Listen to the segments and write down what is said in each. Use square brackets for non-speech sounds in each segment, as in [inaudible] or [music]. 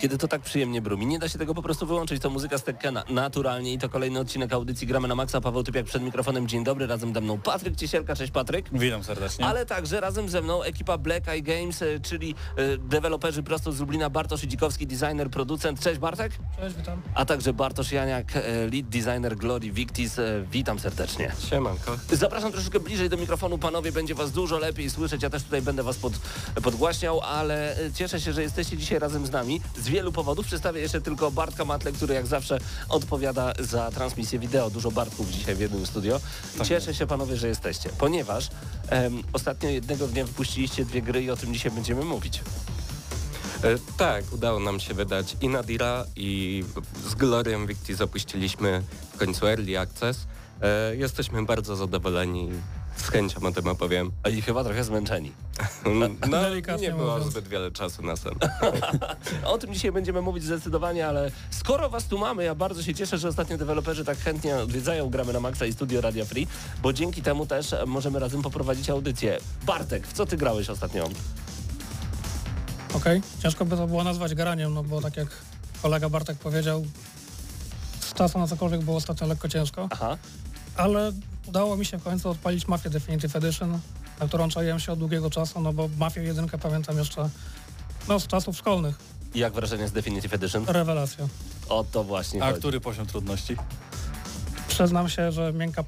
Kiedy to tak przyjemnie brumi. Nie da się tego po prostu wyłączyć. To muzyka z Tekkena naturalnie i to kolejny odcinek audycji Gramy na Maxa. Paweł Typiak przed mikrofonem. Dzień dobry. Razem ze mną Patryk Ciesielka. Cześć Patryk. Witam serdecznie. Ale także razem ze mną ekipa Black Eye Games, e, czyli e, deweloperzy prosto z Lublina. Bartosz Idzikowski, designer, producent. Cześć Bartek. Cześć, witam. A także Bartosz Janiak, e, lead designer Glory Victis. Witam serdecznie. Siemanko. Zapraszam troszeczkę bliżej do mikrofonu, panowie, będzie was dużo lepiej słyszeć. Ja też tutaj będę was pod, podgłaśniał, ale cieszę się, że jesteście dzisiaj razem z nami z wielu powodów. Przedstawię jeszcze tylko Bartka Matle, który jak zawsze odpowiada za transmisję wideo. Dużo Bartków dzisiaj w jednym studio. Cieszę się, panowie, że jesteście, ponieważ em, ostatnio jednego dnia wypuściliście dwie gry i o tym dzisiaj będziemy mówić. E, tak, udało nam się wydać i Nadira i z Glorią Victi zapuściliśmy w końcu Early Access. E, jesteśmy bardzo zadowoleni. Z chęcią o tym opowiem. A i chyba trochę zmęczeni. [laughs] [laughs] No, Delikatnie nie było mówiąc. zbyt wiele czasu na sen. [laughs] O tym dzisiaj będziemy mówić zdecydowanie, ale skoro was tu mamy, ja bardzo się cieszę, że ostatnio deweloperzy tak chętnie odwiedzają Gramy na Maxa i studio Radia Free, bo dzięki temu też możemy razem poprowadzić audycję. Bartek, w co ty grałeś ostatnio? Okej, ciężko by to było nazwać graniem, no bo tak jak kolega Bartek powiedział, z czasu na cokolwiek było ostatnio lekko ciężko, Aha, ale udało mi się w końcu odpalić Mafię Definitive Edition, na którą czaiłem się od długiego czasu, no bo Mafię 1 pamiętam jeszcze no, z czasów szkolnych. i jak wrażenie z Definitive Edition? Rewelacja. O to właśnie A chodzi. który poziom trudności? Przyznam się, że miękka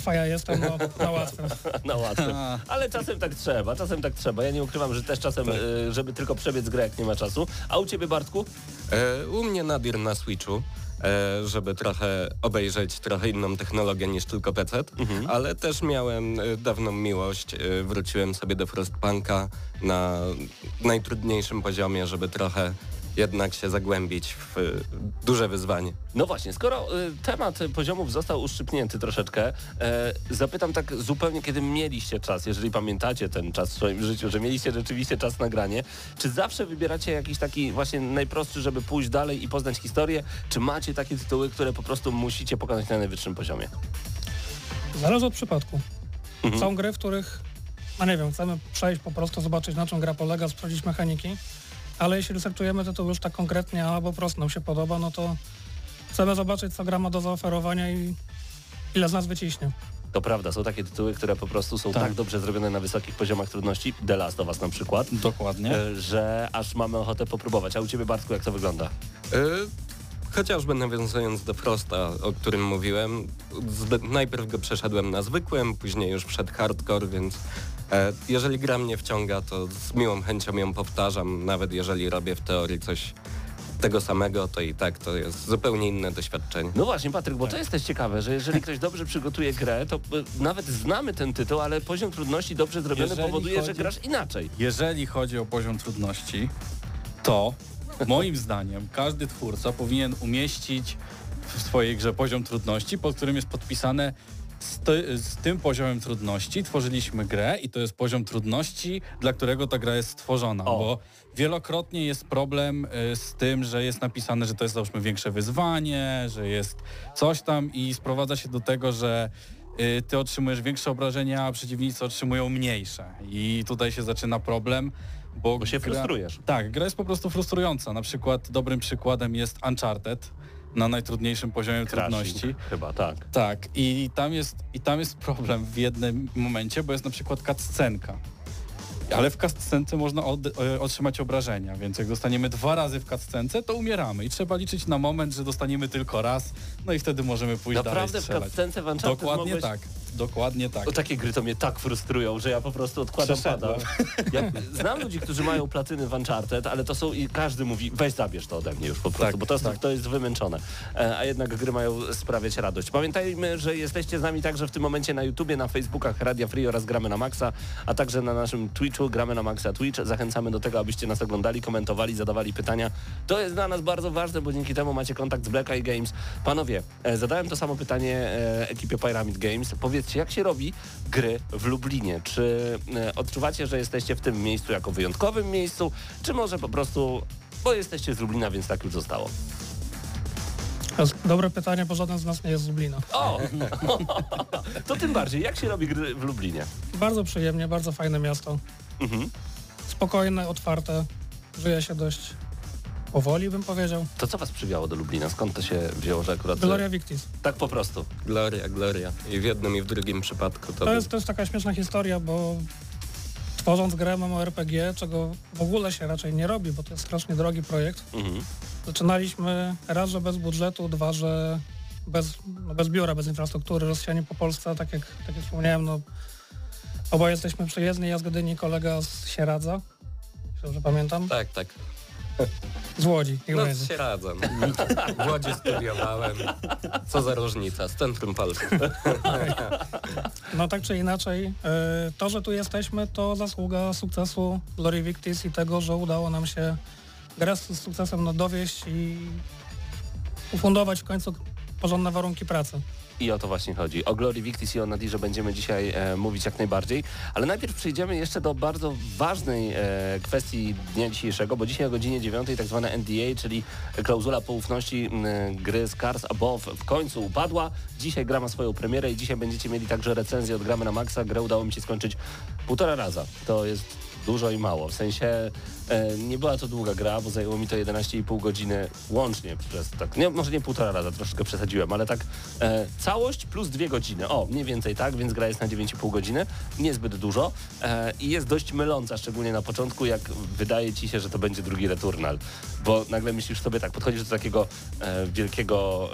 faja jestem, no, na łatwym. [laughs] No łatwo. A. Ale czasem tak trzeba, czasem tak trzeba. Ja nie ukrywam, że też czasem, y, żeby tylko przebiec grę, jak nie ma czasu. A u ciebie, Bartku? E, u mnie Nadir na Switchu. E, Żeby trochę obejrzeć trochę inną technologię niż tylko PC, ale też miałem e, dawną miłość. e, Wróciłem sobie do Frostpunka na najtrudniejszym poziomie, żeby trochę jednak się zagłębić w e, duże wyzwanie. No właśnie, skoro y, temat poziomów został uszczypnięty troszeczkę, e, zapytam tak zupełnie, kiedy mieliście czas, jeżeli pamiętacie ten czas w swoim życiu, że mieliście rzeczywiście czas na granie, czy zawsze wybieracie jakiś taki właśnie najprostszy, żeby pójść dalej i poznać historię, czy macie takie tytuły, które po prostu musicie pokonać na najwyższym poziomie? Zależy od przypadku. Mhm. Są gry, w których, no nie wiem, chcemy przejść po prostu, zobaczyć na czym gra polega, sprawdzić mechaniki, ale jeśli researchujemy tytuł już tak konkretnie, a po prostu nam się podoba, no to chcemy zobaczyć, co gra ma do zaoferowania i ile z nas wyciśnie. To prawda, są takie tytuły, które po prostu są tak, Tak. dobrze zrobione na wysokich poziomach trudności, The Last of Us na przykład, Dokładnie. e, że aż mamy ochotę popróbować. A u ciebie, Bartku, jak to wygląda? E, Chociażby nawiązując do Frosta, o którym mówiłem, najpierw go przeszedłem na zwykłym, później już przed hardcore, więc jeżeli gra mnie wciąga, to z miłą chęcią ją powtarzam, nawet jeżeli robię w teorii coś tego samego, to i tak to jest zupełnie inne doświadczenie. No właśnie, Patryk, bo to jest też ciekawe, że jeżeli ktoś dobrze przygotuje grę, to y, nawet znamy ten tytuł, ale poziom trudności dobrze zrobiony Jeżeli powoduje, że chodzi- grasz inaczej. Jeżeli chodzi o poziom trudności, to moim zdaniem każdy twórca powinien umieścić w swojej grze poziom trudności, pod którym jest podpisane z, ty, z tym poziomem trudności tworzyliśmy grę i to jest poziom trudności, dla którego ta gra jest stworzona, O. bo wielokrotnie jest problem y, z tym, że jest napisane, że to jest załóżmy większe wyzwanie, że jest coś tam i sprowadza się do tego, że y, ty otrzymujesz większe obrażenia, a przeciwnicy otrzymują mniejsze. I tutaj się zaczyna problem, bo, Bo się gra, frustrujesz. Tak, gra jest po prostu frustrująca. Na przykład dobrym przykładem jest Uncharted na najtrudniejszym poziomie trudności. Crashing, chyba, tak. Tak, i tam, jest, i tam jest problem w jednym momencie, bo jest na przykład cutscenka. Ale w cutscence można od, e, otrzymać obrażenia, więc jak dostaniemy dwa razy w cutscence, to umieramy i trzeba liczyć na moment, że dostaniemy tylko raz, no i wtedy możemy pójść Naprawdę dalej w strzelać. cutscence w Uncharted Dokładnie mogłeś... tak. Dokładnie tak. O, takie gry to mnie tak frustrują, że ja po prostu odkładam pada. Ja znam ludzi, którzy mają platyny w Uncharted, ale to są i każdy mówi, weź zabierz to ode mnie już po prostu, Tak, bo to, jest- tak. to jest wymęczone. E, a jednak gry mają sprawiać radość. Pamiętajmy, że jesteście z nami także w tym momencie na YouTubie, na Facebookach Radia Free oraz Gramy na Maxa, a także na naszym Twitchu Gramy na Maxa Twitch. Zachęcamy do tego, abyście nas oglądali, komentowali, zadawali pytania. To jest dla nas bardzo ważne, bo dzięki temu macie kontakt z Black Eye Games. Panowie, e, zadałem to samo pytanie e, ekipie Pyramid Games. Powiedzcie, jak się robi gry w Lublinie? Czy e, odczuwacie, że jesteście w tym miejscu jako wyjątkowym miejscu, czy może po prostu, bo jesteście z Lublina, więc tak już zostało? Dobre pytanie, bo żaden z nas nie jest z Lublina. O! [laughs] to tym bardziej, jak się robi gry w Lublinie? Bardzo przyjemnie, bardzo fajne miasto. Mhm. Spokojne, otwarte, żyje się dość powoli, bym powiedział. To co was przywiało do Lublina? Skąd to się wzięło, że akurat... Gloria Victis. Tak po prostu. Gloria, gloria. I w jednym i w drugim przypadku to... To jest, to jest taka śmieszna historia, bo tworząc grę MMORPG, czego w ogóle się raczej nie robi, bo to jest strasznie drogi projekt, Mhm. zaczynaliśmy raz, że bez budżetu, dwa, że bez, no bez biura, bez infrastruktury, rozsianie po Polsce, tak jak, tak jak wspomniałem, no oboje jesteśmy przyjezdni, ja z Gdyni, kolega z Sieradza, dobrze pamiętam, Tak, tak. [laughs] z Łodzi, No się radzę. W Łodzi studiowałem. Co za różnica, z centrum Polski. [laughs] No tak czy inaczej, e, to, że tu jesteśmy, to zasługa sukcesu Glory Victis i tego, że udało nam się grę z sukcesem no, dowieść i ufundować w końcu porządne warunki pracy. I o to właśnie chodzi. O Glory Victis i o Nadirze będziemy dzisiaj e, mówić jak najbardziej, ale najpierw przejdziemy jeszcze do bardzo ważnej e, kwestii dnia dzisiejszego, bo dzisiaj o godzinie 9 tak NDA, czyli klauzula poufności m, gry Scars Above w końcu upadła. Dzisiaj gra ma swoją premierę i dzisiaj będziecie mieli także recenzję od Gramy na Maxa. Grę udało mi się skończyć półtora raza. To jest dużo i mało. W sensie e, nie była to długa gra, bo zajęło mi to 11,5 godziny łącznie przez tak, nie, może nie półtora raza, troszeczkę przesadziłem, ale tak e, całość plus dwie godziny. O, mniej więcej tak, więc gra jest na 9,5 godziny, niezbyt dużo e, i jest dość myląca, szczególnie na początku, jak wydaje ci się, że to będzie drugi Returnal, bo nagle myślisz sobie tak, podchodzisz do takiego e, wielkiego,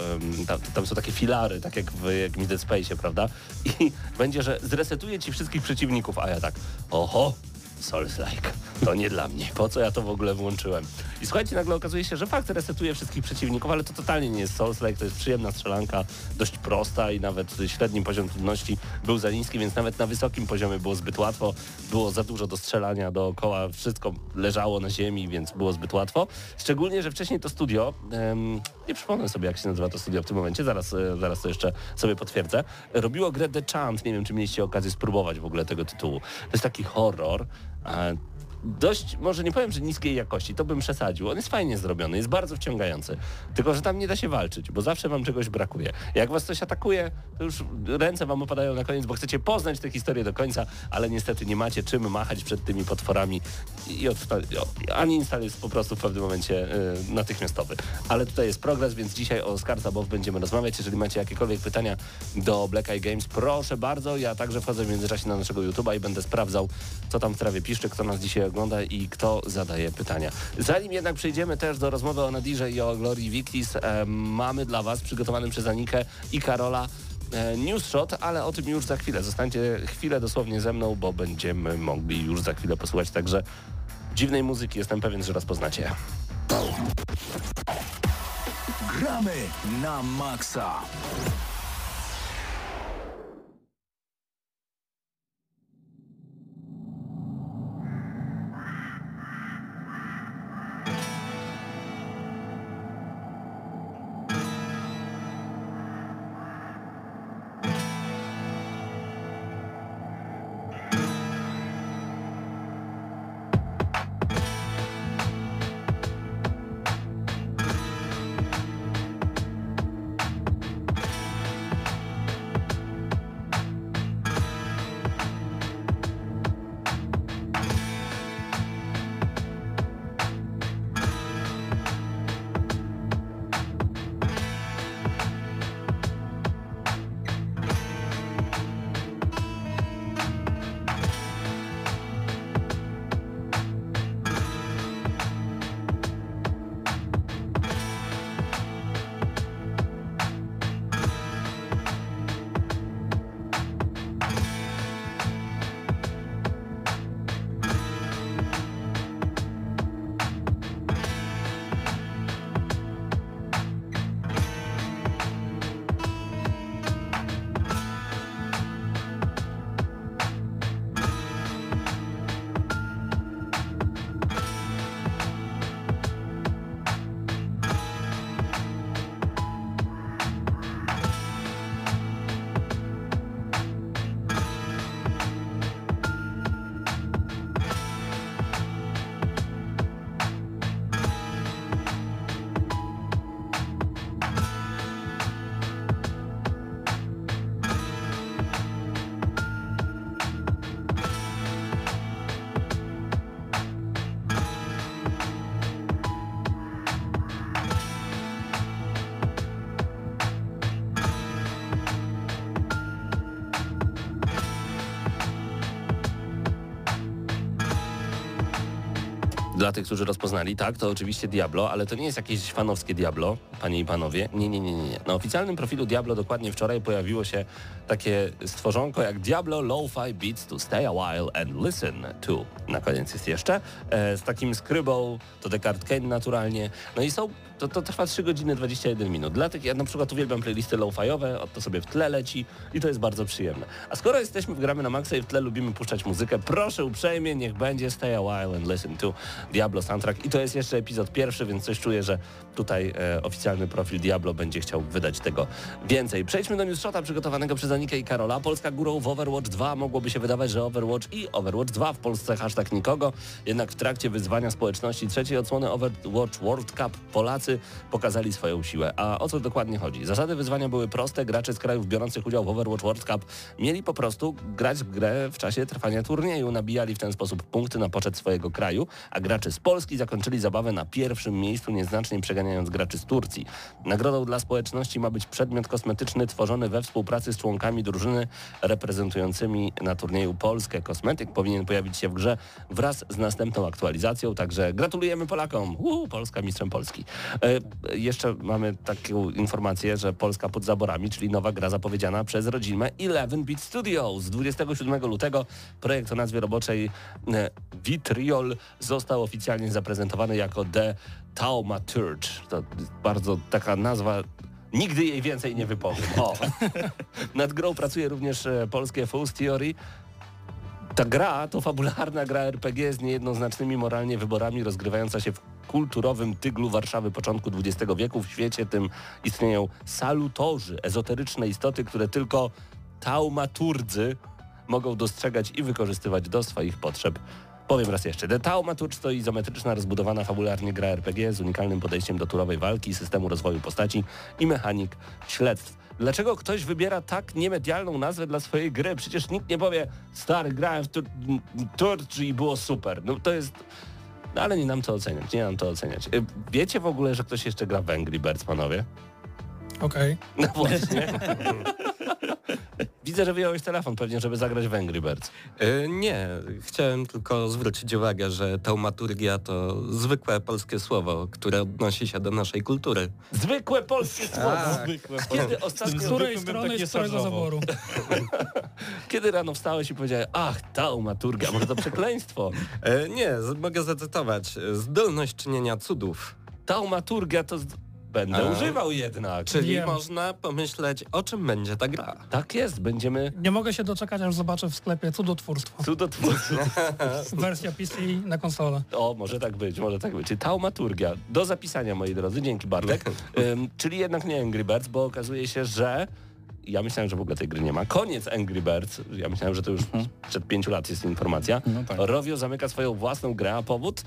tam, tam są takie filary, tak jak w jakimś Dead Space'ie, prawda? I [laughs] będzie, że zresetuje ci wszystkich przeciwników, a ja tak, oho, Souls-like. To nie dla mnie. Po co ja to w ogóle włączyłem? I słuchajcie, nagle okazuje się, że fakt resetuje wszystkich przeciwników, ale to totalnie nie jest Souls-like, to jest przyjemna strzelanka, dość prosta i nawet średni poziom trudności był za niski, więc nawet na wysokim poziomie było zbyt łatwo. Było za dużo do strzelania dookoła, wszystko leżało na ziemi, więc było zbyt łatwo. Szczególnie, że wcześniej to studio, em, nie przypomnę sobie jak się nazywa to studio w tym momencie, zaraz, e, zaraz to jeszcze sobie potwierdzę, robiło grę The Chant, nie wiem czy mieliście okazję spróbować w ogóle tego tytułu. To jest taki horror, e, dość, może nie powiem, że niskiej jakości, to bym przesadził. On jest fajnie zrobiony, jest bardzo wciągający. Tylko, że tam nie da się walczyć, bo zawsze wam czegoś brakuje. Jak was coś atakuje, to już ręce wam opadają na koniec, bo chcecie poznać tę historię do końca, ale niestety nie macie czym machać przed tymi potworami i od, ani install jest po prostu w pewnym momencie y, natychmiastowy. Ale tutaj jest progres, więc dzisiaj o Scars Above będziemy rozmawiać. Jeżeli macie jakiekolwiek pytania do Black Eye Games, proszę bardzo. Ja także wchodzę w międzyczasie na naszego YouTube'a i będę sprawdzał, co tam w trawie piszczy, kto nas dzisiaj ogląda i kto zadaje pytania. Zanim jednak przejdziemy też do rozmowy o Nadirze i o Glorii Victis, e, mamy dla Was przygotowany przez Anikę i Karola e, news shot, ale o tym już za chwilę. Zostańcie chwilę dosłownie ze mną, bo będziemy mogli już za chwilę posłuchać także dziwnej muzyki. Jestem pewien, że rozpoznacie. Gramy na maksa. Dla tych, którzy rozpoznali, tak, to oczywiście Diablo, ale to nie jest jakieś fanowskie Diablo, panie i panowie. Nie, nie, nie, nie. Na oficjalnym profilu Diablo dokładnie wczoraj pojawiło się takie stworzonko jak Diablo Lo-Fi Beats to Stay a While and Listen to. Na koniec jest jeszcze. E, z takim skrybą, to Descartes Kane naturalnie. No i są, to, to trwa 3 godziny 21 minut. Dla tych, ja na przykład uwielbiam playlisty lo-fiowe, to sobie w tle leci i to jest bardzo przyjemne. A skoro jesteśmy w Gramy na Maxa i w tle lubimy puszczać muzykę, proszę uprzejmie, niech będzie Stay a While and Listen to Diablo soundtrack. I to jest jeszcze epizod pierwszy, więc coś czuję, że tutaj e, oficjalny profil Diablo będzie chciał wydać tego więcej. Przejdźmy do newsshota przygotowanego przez Anikę i Karola. Polska górą w Overwatch 2 mogłoby się wydawać, że Overwatch i Overwatch 2 w Polsce hashtag nikogo. Jednak w trakcie wyzwania społeczności trzeciej odsłony Overwatch World Cup Polacy pokazali swoją siłę. A o co dokładnie chodzi? Zasady wyzwania były proste. Gracze z krajów biorących udział w Overwatch World Cup mieli po prostu grać w grę w czasie trwania turnieju. Nabijali w ten sposób punkty na poczet swojego kraju, a gracze z Polski zakończyli zabawę na pierwszym miejscu, nieznacznie przeganiając graczy z Turcji. Nagrodą dla społeczności ma być przedmiot kosmetyczny tworzony we współpracy z członkami drużyny reprezentującymi na turnieju Polskę. Kosmetyk powinien pojawić się w grze wraz z następną aktualizacją, także gratulujemy Polakom. Uuu, Polska mistrzem Polski. E, jeszcze mamy taką informację, że Polska pod zaborami, czyli nowa gra zapowiedziana przez rodzimę 11 Bit Studios. 27 lutego projekt o nazwie roboczej e, Vitriol został oficjalnie zaprezentowany jako The Taumaturge. To bardzo taka nazwa Nigdy jej więcej nie wypowiem. O. [laughs] Nad grą pracuje również e, polskie Fools Theory. Ta gra to fabularna gra RPG z niejednoznacznymi moralnie wyborami rozgrywająca się w kulturowym tyglu Warszawy początku XX wieku. W świecie tym istnieją salutorzy, ezoteryczne istoty, które tylko taumaturdzy mogą dostrzegać i wykorzystywać do swoich potrzeb. Powiem raz jeszcze. The Taumaturge to izometryczna, rozbudowana fabularnie gra RPG z unikalnym podejściem do turowej walki, systemu rozwoju postaci i mechanik śledztw. Dlaczego ktoś wybiera tak niemedialną nazwę dla swojej gry? Przecież nikt nie powie, stary, grałem w Turge i było super. No to jest... No ale nie nam to oceniać, nie nam to oceniać. Y, Wiecie w ogóle, że ktoś jeszcze gra w Angry Birds, panowie? Okej. No właśnie. [laughs] Widzę, że wyjąłeś telefon pewnie, żeby zagrać w Angry Birds. E, Nie, chciałem tylko zwrócić uwagę, że taumaturgia to zwykłe polskie słowo, które odnosi się do naszej kultury. Zwykłe polskie słowo. Zwykłe. Kiedy Z ostatnio, której bym strony z którego zaboru? kiedy rano wstałeś i powiedziałeś, ach, taumaturgia, może to przekleństwo. E, Nie, z- mogę zacytować. Zdolność czynienia cudów. Taumaturgia to... Z... Będę A. używał jednak. Czyli Wiem. można pomyśleć, o czym będzie ta gra. Tak jest, będziemy Nie mogę się doczekać, aż zobaczę w sklepie cudotwórstwo. cudotwórcy. [laughs] Wersja PC na konsolę. O, może tak być, może tak być. Czyli taumaturgia. Do zapisania, moi drodzy. Dzięki, Bartek. [laughs] Ym, czyli jednak nie Angry Birds, bo okazuje się, że ja myślałem, że w ogóle tej gry nie ma. Koniec Angry Birds. Ja myślałem, że to już przed pięciu lat jest informacja. No tak. Rovio zamyka swoją własną grę, a powód?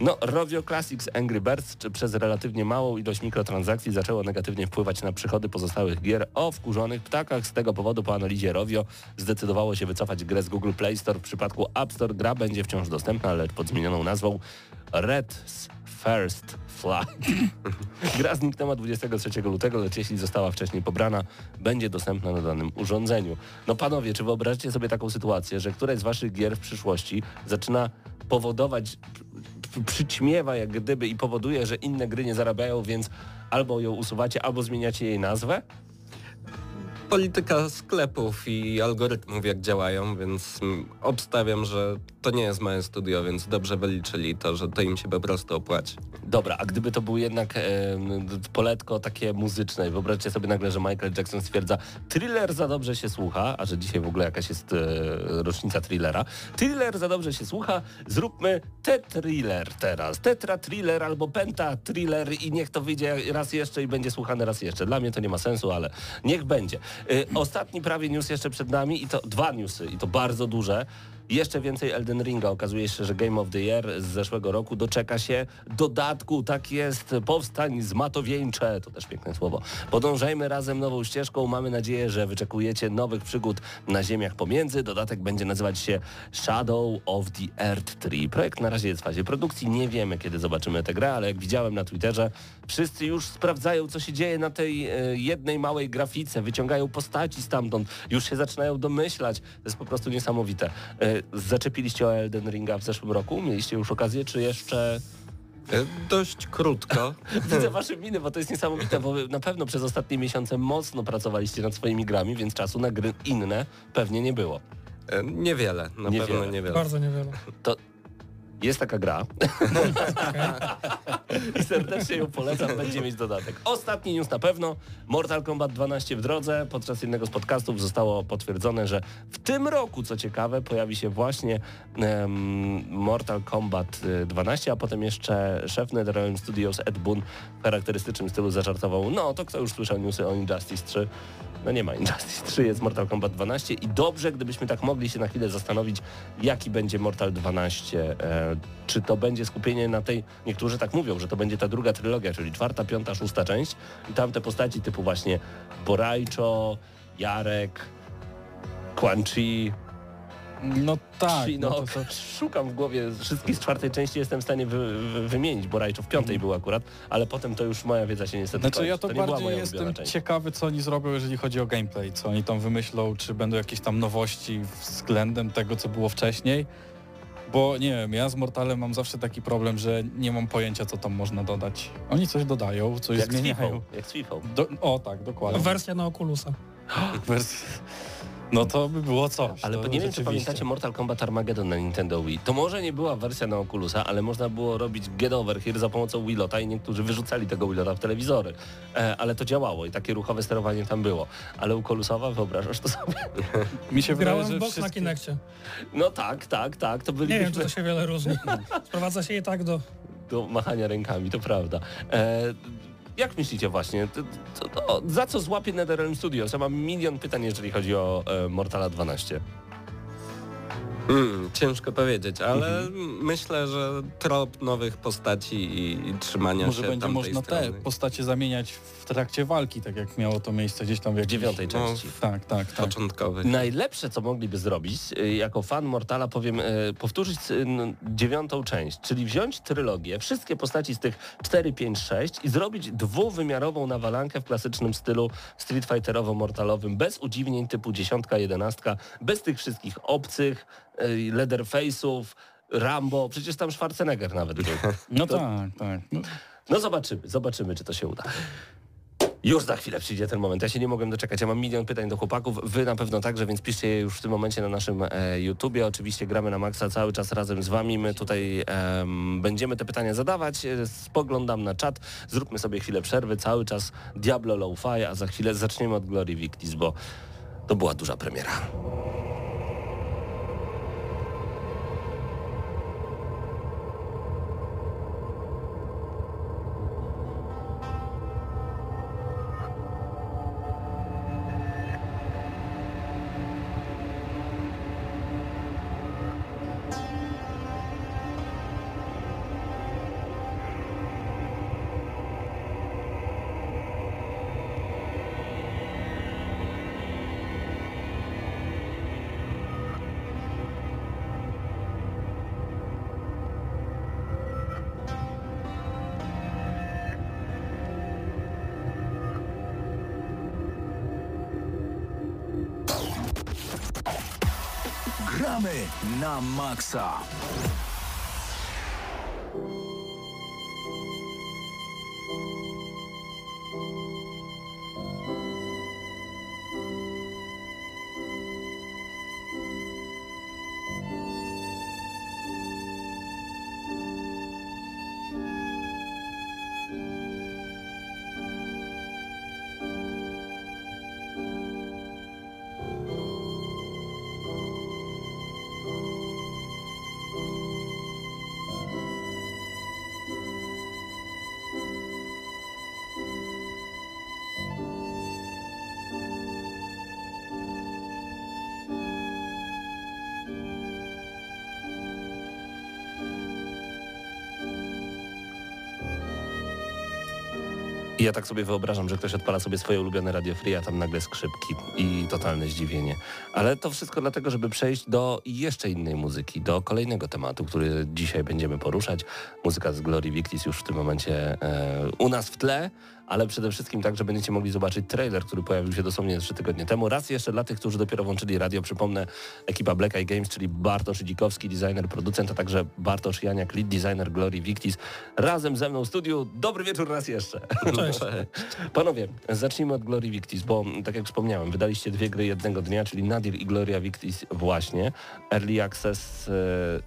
No, Rovio Classics Angry Birds przez relatywnie małą ilość mikrotransakcji zaczęło negatywnie wpływać na przychody pozostałych gier o wkurzonych ptakach. Z tego powodu po analizie Rovio zdecydowało się wycofać grę z Google Play Store. W przypadku App Store gra będzie wciąż dostępna, lecz pod zmienioną nazwą Red's First Fly. [laughs] Gra zniknęła 23 lutego, lecz jeśli została wcześniej pobrana, będzie dostępna na danym urządzeniu. No panowie, czy wyobraźcie sobie taką sytuację, że któraś z waszych gier w przyszłości zaczyna powodować, przyćmiewa jak gdyby i powoduje, że inne gry nie zarabiają, więc albo ją usuwacie, albo zmieniacie jej nazwę? Polityka sklepów i algorytmów jak działają, więc obstawiam, że to nie jest małe studio, więc dobrze wyliczyli to, że to im się po prostu opłaci. Dobra, a gdyby to był jednak e, poletko takie muzyczne, wyobraźcie sobie nagle, że Michael Jackson stwierdza thriller za dobrze się słucha, a że dzisiaj w ogóle jakaś jest e, rocznica thrillera. Thriller za dobrze się słucha, zróbmy te-thriller teraz. Tetra-thriller albo penta-thriller i niech to wyjdzie raz jeszcze i będzie słuchane raz jeszcze. Dla mnie to nie ma sensu, ale niech będzie. E, ostatni prawie news jeszcze przed nami i to dwa newsy i to bardzo duże. Jeszcze więcej Elden Ringa. Okazuje się, że Game of the Year z zeszłego roku doczeka się dodatku. Tak jest. Powstań z Matowieńcze. To też piękne słowo. Podążajmy razem nową ścieżką. Mamy nadzieję, że wyczekujecie nowych przygód na ziemiach pomiędzy. Dodatek będzie nazywać się Shadow of the Earth Tree. Projekt na razie jest w fazie produkcji. Nie wiemy, kiedy zobaczymy tę grę, ale jak widziałem na Twitterze, wszyscy już sprawdzają, co się dzieje na tej e, jednej małej grafice. Wyciągają postaci stamtąd. Już się zaczynają domyślać. To jest po prostu niesamowite. E, zaczepiliście o Elden Ringa w zeszłym roku? Mieliście już okazję, czy jeszcze... E, Dość krótko. [laughs] Widzę wasze miny, bo to jest niesamowite, bo wy na pewno przez ostatnie miesiące mocno pracowaliście nad swoimi grami, więc czasu na gry inne pewnie nie było. Niewiele, na Niewiele. pewno niewiele. Bardzo niewiele. To jest taka gra [laughs] i serdecznie ją polecam, będzie mieć dodatek. Ostatni news na pewno. Mortal Kombat 12 w drodze. Podczas jednego z podcastów zostało potwierdzone, że w tym roku, co ciekawe, pojawi się właśnie em, Mortal Kombat y, 12, a potem jeszcze szef NetherRealm Studios Ed Boon w charakterystycznym stylu zażartował, no to kto już słyszał newsy o Injustice 3? No nie ma Injustice 3, jest Mortal Kombat 12 i dobrze, gdybyśmy tak mogli się na chwilę zastanowić, jaki będzie Mortal 12. E, czy to będzie skupienie na tej, niektórzy tak mówią, że to będzie ta druga trylogia, czyli czwarta, piąta, szósta część i tam te postaci typu właśnie Borajczo, Jarek, Quan Chi, No tak, Chi, no, no to, to, szukam w głowie, wszystkich z czwartej części jestem w stanie wy, wy, wymienić, bo Rajczo w piątej był akurat, ale potem to już moja wiedza się niestety Znaczy kończy. ja to, nie była bardziej jestem ciekawy, co oni zrobią, jeżeli chodzi o gameplay, co oni tam wymyślą, czy będą jakieś tam nowości względem tego, co było wcześniej. Bo nie wiem, ja z Mortalem mam zawsze taki problem, że nie mam pojęcia, co tam można dodać. Oni coś dodają, coś Jak z zmieniają. Fifą, jak z. Do, o tak, dokładnie. Wersja na Oculusa. Wers- No to by było coś. Ale to nie wiem, czy pamiętacie Mortal Kombat Armageddon na Nintendo Wii. To może nie była wersja na Oculusa, ale można było robić get over here za pomocą Willota i niektórzy wyrzucali tego Willota w telewizory. E, ale to działało i takie ruchowe sterowanie tam było. Ale u Kolusowa wyobrażasz to sobie? [laughs] Mi się wydaje, Grałem że w box na wszystkie... Kinekcie. No tak, tak, tak. To Nie wiem, czy to się wiele różni. [laughs] Sprowadza się i tak do... do machania rękami, to prawda. E, jak myślicie właśnie, to, to, to, za co złapie NetherRealm Studios? Ja mam milion pytań, jeżeli chodzi o e, Mortala 12. Hmm, ciężko powiedzieć, ale Mhm. myślę, że trop nowych postaci i, i trzymania Może się będzie można strony. te postacie zamieniać w trakcie walki, tak jak miało to miejsce gdzieś tam w W jakiejś... dziewiątej no, części. Tak, tak, tak. początkowych. Najlepsze, co mogliby zrobić, y, jako fan Mortala powiem, y, powtórzyć y, dziewiątą część, czyli wziąć trylogię, wszystkie postaci z tych 4, 5, 6 i zrobić dwuwymiarową nawalankę w klasycznym stylu Street Fighterowo-mortalowym, bez udziwnień typu dziesiątka, jedenastka, bez tych wszystkich obcych, Leatherface'ów, Rambo, przecież tam Schwarzenegger nawet był. No To- tak, tak. No, No zobaczymy, zobaczymy, czy to się uda. Już za chwilę przyjdzie ten moment. Ja się nie mogłem doczekać. Ja mam milion pytań do chłopaków. Wy na pewno także, więc piszcie je już w tym momencie na naszym e, YouTubie. Oczywiście gramy na maksa cały czas razem z wami. My tutaj em, będziemy te pytania zadawać. E, Spoglądam na czat. Zróbmy sobie chwilę przerwy. Cały czas Diablo Lo-Fi, a za chwilę zaczniemy od Glory Victis, bo to była duża premiera. Na maksa. Ja tak sobie wyobrażam, że ktoś odpala sobie swoje ulubione Radio Free, a tam nagle skrzypki i totalne zdziwienie. Ale to wszystko dlatego, żeby przejść do jeszcze innej muzyki, do kolejnego tematu, który dzisiaj będziemy poruszać. Muzyka z Glory Victis już w tym momencie e, u nas w tle, ale przede wszystkim także będziecie mogli zobaczyć trailer, który pojawił się dosłownie trzy tygodnie temu. Raz jeszcze dla tych, którzy dopiero włączyli radio, przypomnę ekipa Black Eye Games, czyli Bartosz Dzikowski, designer, producent, a także Bartosz Janiak, lead designer Glory Victis. Razem ze mną w studiu. Dobry wieczór raz jeszcze. Cześć. [laughs] Panowie, zacznijmy od Glory Victis, bo tak jak wspomniałem, wydaliście dwie gry jednego dnia, czyli Nadir i Gloria Victis właśnie. Early Access e,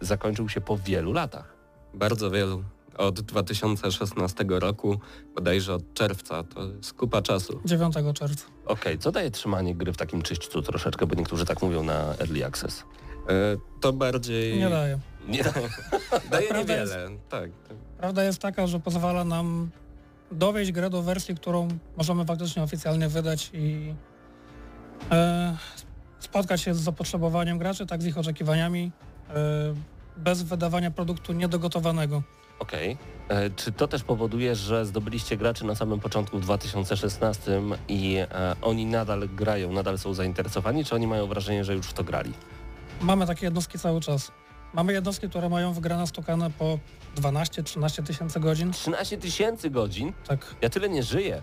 zakończył się po wielu latach. Bardzo wielu. Od 2016 roku, bodajże od czerwca, to jest kupa czasu. 9 czerwca. Okej, co daje trzymanie gry w takim czyśćcu troszeczkę, bo niektórzy tak mówią na Early Access? E, To bardziej... Nie daje. Nie, [laughs] Daje Prawda niewiele, tak. Prawda jest taka, że pozwala nam dowieść grę do wersji, którą możemy faktycznie oficjalnie wydać i e, spotkać się z zapotrzebowaniem graczy, tak z ich oczekiwaniami, e, bez wydawania produktu niedogotowanego. Okej. E, Czy to też powoduje, że zdobyliście graczy na samym początku w 2016 i e, oni nadal grają, nadal są zainteresowani, czy oni mają wrażenie, że już w to grali? Mamy takie jednostki cały czas. Mamy jednostki, które mają w grę nastukane po 12-13 tysięcy godzin. 13 tysięcy godzin? Tak. Ja tyle nie żyję.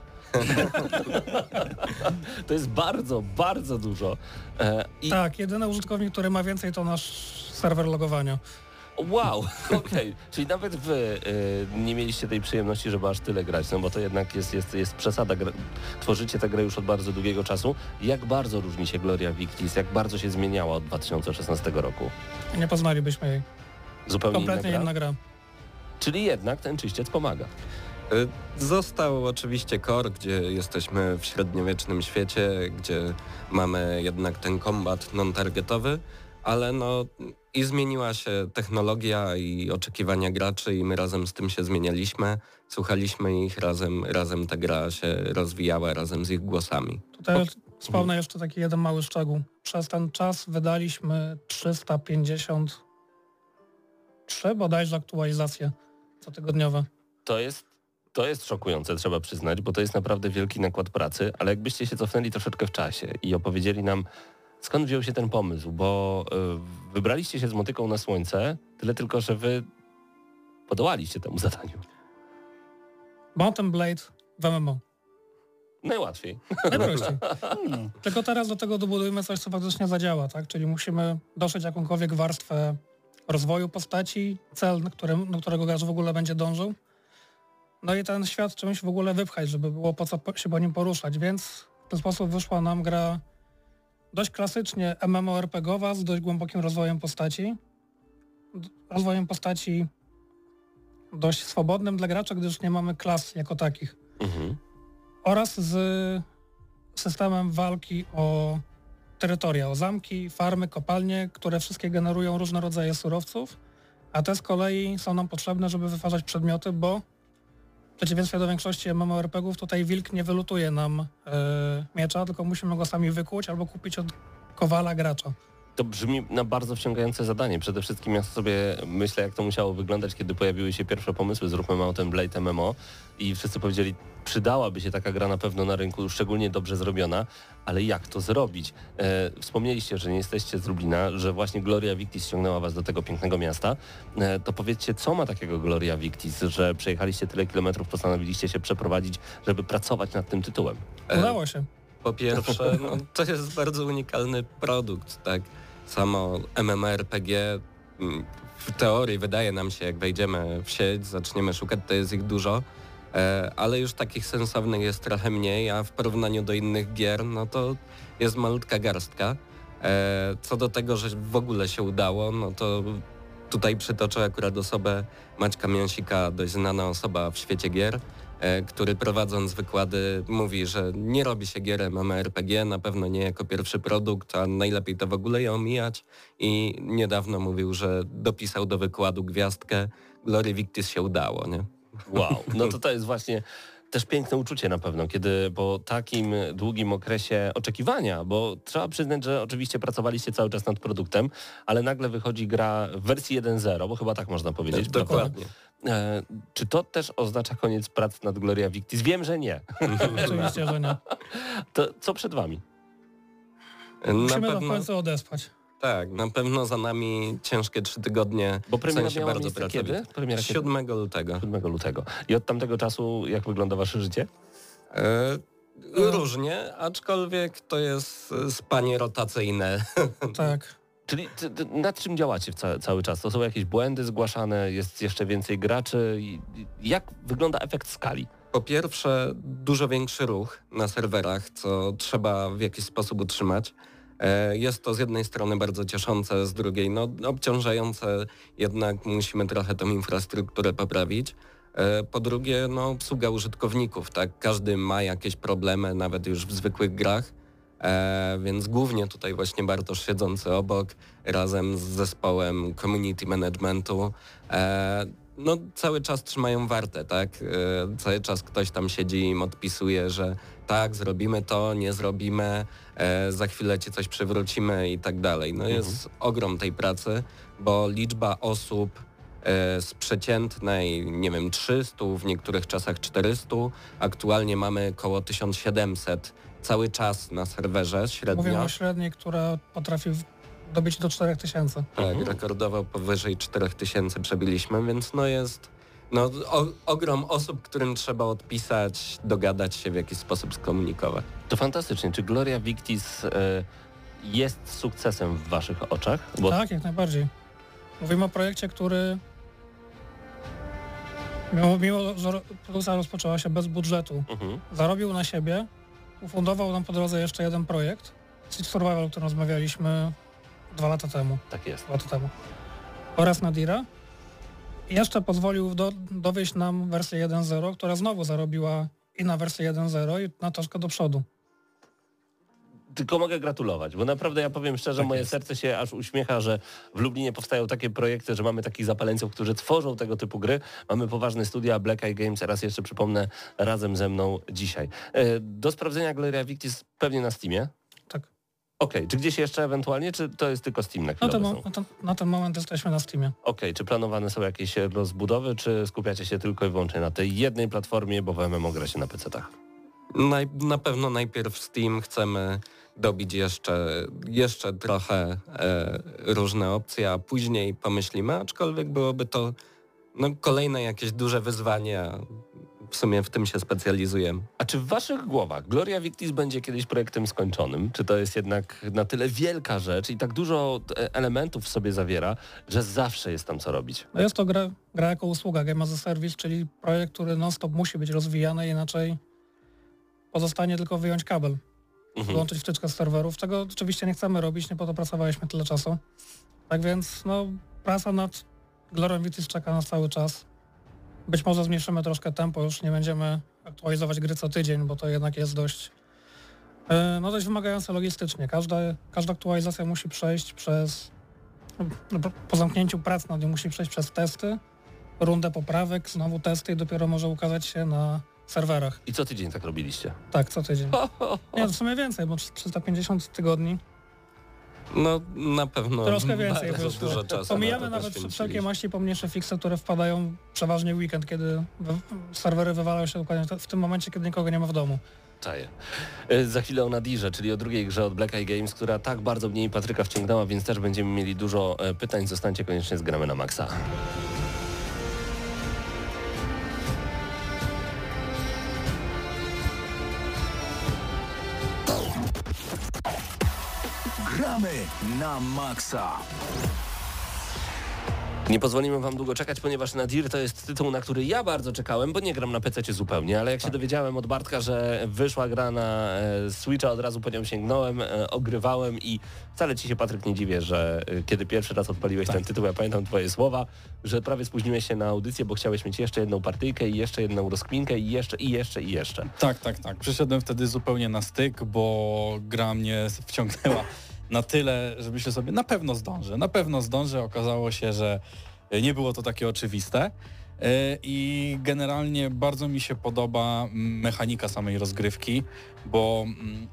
to jest bardzo, bardzo dużo. E, I Tak, jedyny użytkownik, który ma więcej to nasz serwer logowania. Wow, [laughs] okej. Czyli nawet wy e, nie mieliście tej przyjemności, żeby aż tyle grać, no bo to jednak jest, jest, jest przesada. Gra- Tworzycie tę grę już od bardzo długiego czasu. Jak bardzo różni się Gloria Victis? Jak bardzo się zmieniała od 2016 roku? Nie poznalibyśmy jej. Zupełnie Kompletnie inna gra? inna gra. Czyli jednak ten czyściec pomaga. E, Został oczywiście core, gdzie jesteśmy w średniowiecznym świecie, gdzie mamy jednak ten kombat non-targetowy, ale no i zmieniła się technologia i oczekiwania graczy i my razem z tym się zmienialiśmy, słuchaliśmy ich, razem, razem ta gra się rozwijała razem z ich głosami. Tutaj wspomnę jeszcze taki jeden mały szczegół. Przez ten czas wydaliśmy 353 bodajże aktualizacje cotygodniowe. To jest, to jest szokujące, trzeba przyznać, bo to jest naprawdę wielki nakład pracy, ale jakbyście się cofnęli troszeczkę w czasie i opowiedzieli nam, skąd wziął się ten pomysł, bo y, wybraliście się z motyką na słońce, tyle tylko, że wy podołaliście temu zadaniu. Mountain Blade w MMO. Najłatwiej. Najprościej. No. Tylko teraz do tego dobudujemy coś, co faktycznie zadziała, tak? Czyli musimy doszyć jakąkolwiek warstwę rozwoju postaci, cel, na którym, do którego gracz w ogóle będzie dążył. No i ten świat czymś w ogóle wypchać, żeby było po co się po nim poruszać, więc w ten sposób wyszła nam gra dość klasycznie MMORPGowa z dość głębokim rozwojem postaci. Rozwojem postaci dość swobodnym dla gracza, gdyż nie mamy klas jako takich Mhm. oraz z systemem walki o terytoria, o zamki, farmy, kopalnie, które wszystkie generują różne rodzaje surowców, a te z kolei są nam potrzebne, żeby wytwarzać przedmioty, bo w przeciwieństwie do większości MMORPGów tutaj wilk nie wylutuje nam e, miecza, tylko musimy go sami wykuć albo kupić od kowala gracza. To brzmi na bardzo wciągające zadanie. Przede wszystkim ja sobie myślę, jak to musiało wyglądać, kiedy pojawiły się pierwsze pomysły, zróbmy Mountain Blade MMO i wszyscy powiedzieli, przydałaby się taka gra na pewno na rynku, szczególnie dobrze zrobiona, ale jak to zrobić? E, wspomnieliście, że nie jesteście z Lublina, że właśnie Gloria Victis ściągnęła was do tego pięknego miasta. E, to powiedzcie, co ma takiego Gloria Victis, że przejechaliście tyle kilometrów, postanowiliście się przeprowadzić, żeby pracować nad tym tytułem? E, Udało się. Po pierwsze, no, to jest bardzo unikalny produkt, tak? Samo MMORPG mm, w teorii wydaje nam się, jak wejdziemy w sieć, zaczniemy szukać, to jest ich dużo, e, ale już takich sensownych jest trochę mniej, a w porównaniu do innych gier, no to jest malutka garstka. E, co do tego, że w ogóle się udało, no to tutaj przytoczę akurat osobę Maćka Mięsika, dość znana osoba w świecie gier, który prowadząc wykłady mówi, że nie robi się gier MMORPG, na pewno nie jako pierwszy produkt, a najlepiej to w ogóle je omijać i niedawno mówił, że dopisał do wykładu gwiazdkę Glory Victis się udało, nie? Wow, no to [laughs] to jest właśnie też piękne uczucie na pewno, kiedy po takim długim okresie oczekiwania, bo trzeba przyznać, że oczywiście pracowaliście cały czas nad produktem, ale nagle wychodzi gra w wersji 1.0, bo chyba tak można powiedzieć. prawda? Dokładnie. E, czy to też oznacza koniec prac nad Gloria Victis? Wiem, że nie. [laughs] Oczywiście, że nie. To co przed wami? Na Musimy w pewno, końcu odespać. Tak, na pewno za nami ciężkie trzy tygodnie. Bo premiera w sensie miała bardzo miejsce kiedy? Premiera kiedy? 7 lutego. 7 lutego. I od tamtego czasu jak wygląda wasze życie? E, różnie, aczkolwiek to jest e, spanie rotacyjne. Tak. Czyli ty, ty, nad czym działacie ca cały czas? To są jakieś błędy zgłaszane, jest jeszcze więcej graczy? Jak wygląda efekt skali? Po pierwsze, dużo większy ruch na serwerach, co trzeba w jakiś sposób utrzymać. E, Jest to z jednej strony bardzo cieszące, z drugiej no, obciążające, jednak musimy trochę tą infrastrukturę poprawić. E, Po drugie, no, obsługa użytkowników, tak? Każdy ma jakieś problemy, nawet już w zwykłych grach, e, więc głównie tutaj właśnie Bartosz siedzący obok, razem z zespołem community managementu, e, no cały czas trzymają wartę, tak? E, Cały czas ktoś tam siedzi i im odpisuje, że tak, zrobimy to, nie zrobimy, e, za chwilę ci coś przywrócimy i tak dalej. No jest ogrom tej pracy, bo liczba osób e, z przeciętnej, nie wiem, 300, w niektórych czasach 400, aktualnie mamy około 1700 cały czas na serwerze średnio. Mówimy o średniej, która potrafi dobić do 4000. Tak, rekordowo powyżej 4000 przebiliśmy, więc no jest no, o, ogrom osób, którym trzeba odpisać, dogadać się w jakiś sposób skomunikować. To fantastycznie. Czy Gloria Victis e, jest sukcesem w waszych oczach? Bo Tak, jak najbardziej. Mówimy o projekcie, który mimo, mimo że ro- produkcja rozpoczęła się bez budżetu, Mhm. zarobił na siebie, ufundował nam po drodze jeszcze jeden projekt, City Survival, o którym rozmawialiśmy dwa lata temu, Tak jest. dwa lata temu, oraz Nadira. I jeszcze pozwolił do, dowieść nam wersję 1.0, która znowu zarobiła i na wersję 1.0 i na troszkę do przodu. Tylko mogę gratulować, bo naprawdę ja powiem szczerze, Tak moje jest. serce się aż uśmiecha, że w Lublinie powstają takie projekty, że mamy takich zapaleńców, którzy tworzą tego typu gry. Mamy poważne studia Black Eye Games, raz jeszcze przypomnę, razem ze mną dzisiaj. E, Do sprawdzenia Gloria Victis pewnie na Steamie. Tak. Okej, czy gdzieś jeszcze ewentualnie, czy to jest tylko Steam na Na chwilę na, ten, na ten moment jesteśmy na Steamie. Okej, czy planowane są jakieś rozbudowy, czy skupiacie się tylko i wyłącznie na tej jednej platformie, bo w MMO gra się na PC-tach? Naj, na pewno najpierw Steam chcemy dobić jeszcze, jeszcze trochę e, różne opcje, a później pomyślimy, aczkolwiek byłoby to no, kolejne jakieś duże wyzwanie, a w sumie w tym się specjalizujemy. A czy w waszych głowach Gloria Victis będzie kiedyś projektem skończonym? Czy to jest jednak na tyle wielka rzecz i tak dużo e, elementów w sobie zawiera, że zawsze jest tam co robić? No jest to gra, gra jako usługa, Game as a Service, czyli projekt, który non-stop musi być rozwijany, inaczej pozostanie tylko wyjąć kabel, Mhm. wyłączyć wtyczkę z serwerów, czego oczywiście nie chcemy robić, nie po to pracowaliśmy tyle czasu. Tak więc no, praca nad Glorią Victis czeka nas cały czas. Być może zmniejszymy troszkę tempo, już nie będziemy aktualizować gry co tydzień, bo to jednak jest dość e, no dość wymagające logistycznie. Każda, każda aktualizacja musi przejść przez no, po zamknięciu prac nad nią musi przejść przez testy, rundę poprawek, znowu testy i dopiero może ukazać się na serwerach. I co tydzień tak robiliście? Tak, co tydzień. Nie, w sumie więcej, bo 350 tygodni. No na pewno Troszkę więcej bardzo wyszło. dużo czasu. Pomijamy na nawet wszelkie maści pomniejsze fiksy, które wpadają przeważnie w weekend, kiedy serwery wywalają się dokładnie w tym momencie, kiedy nikogo nie ma w domu. Czaję. E, Za chwilę o Nadirze, czyli o drugiej grze od Black Eye Games, która tak bardzo mnie i Patryka wciągnęła, więc też będziemy mieli dużo e, pytań. Zostańcie koniecznie z gramy na maksa. Na maksa. Nie pozwolimy wam długo czekać, ponieważ Nadir to jest tytuł, na który ja bardzo czekałem, bo nie gram na PC zupełnie, ale jak się dowiedziałem od Bartka, że wyszła gra na e, Switcha, od razu po nią sięgnąłem, e, ogrywałem i wcale ci się Patryk nie dziwię, że e, kiedy pierwszy raz odpaliłeś ten tytuł, ja pamiętam twoje słowa, że prawie spóźniłeś się na audycję, bo chciałeś mieć jeszcze jedną partyjkę i jeszcze jedną rozkminkę i jeszcze, i jeszcze, i jeszcze. Tak, tak, tak. Przyszedłem wtedy zupełnie na styk, bo gra mnie wciągnęła na tyle, że myślę sobie, na pewno zdążę, na pewno zdążę. Okazało się, że nie było to takie oczywiste. E, I generalnie bardzo mi się podoba mechanika samej rozgrywki, bo mm,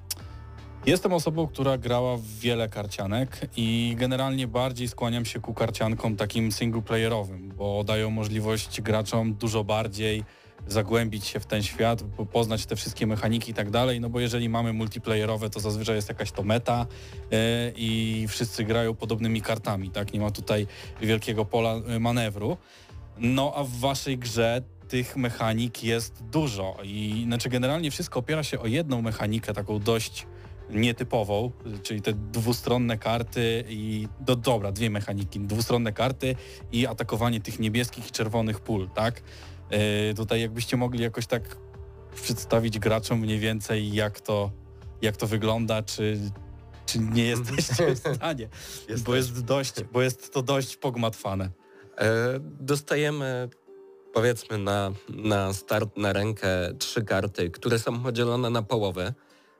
jestem osobą, która grała w wiele karcianek i generalnie bardziej skłaniam się ku karciankom takim singleplayerowym, bo dają możliwość graczom dużo bardziej zagłębić się w ten świat, po- poznać te wszystkie mechaniki i tak dalej, no bo jeżeli mamy multiplayerowe, to zazwyczaj jest jakaś to meta e, i wszyscy grają podobnymi kartami, tak? Nie ma tutaj wielkiego pola e, manewru. No a w waszej grze tych mechanik jest dużo i znaczy generalnie wszystko opiera się o jedną mechanikę, taką dość nietypową, czyli te dwustronne karty i do, dobra, dwie mechaniki, dwustronne karty i atakowanie tych niebieskich i czerwonych pól, tak? Yy, tutaj jakbyście mogli jakoś tak przedstawić graczom mniej więcej jak to, jak to wygląda, czy, czy nie jesteście w stanie, [laughs] bo jest, dość, bo jest to dość pogmatwane. E, dostajemy powiedzmy na, na start, na rękę trzy karty, które są podzielone na połowy.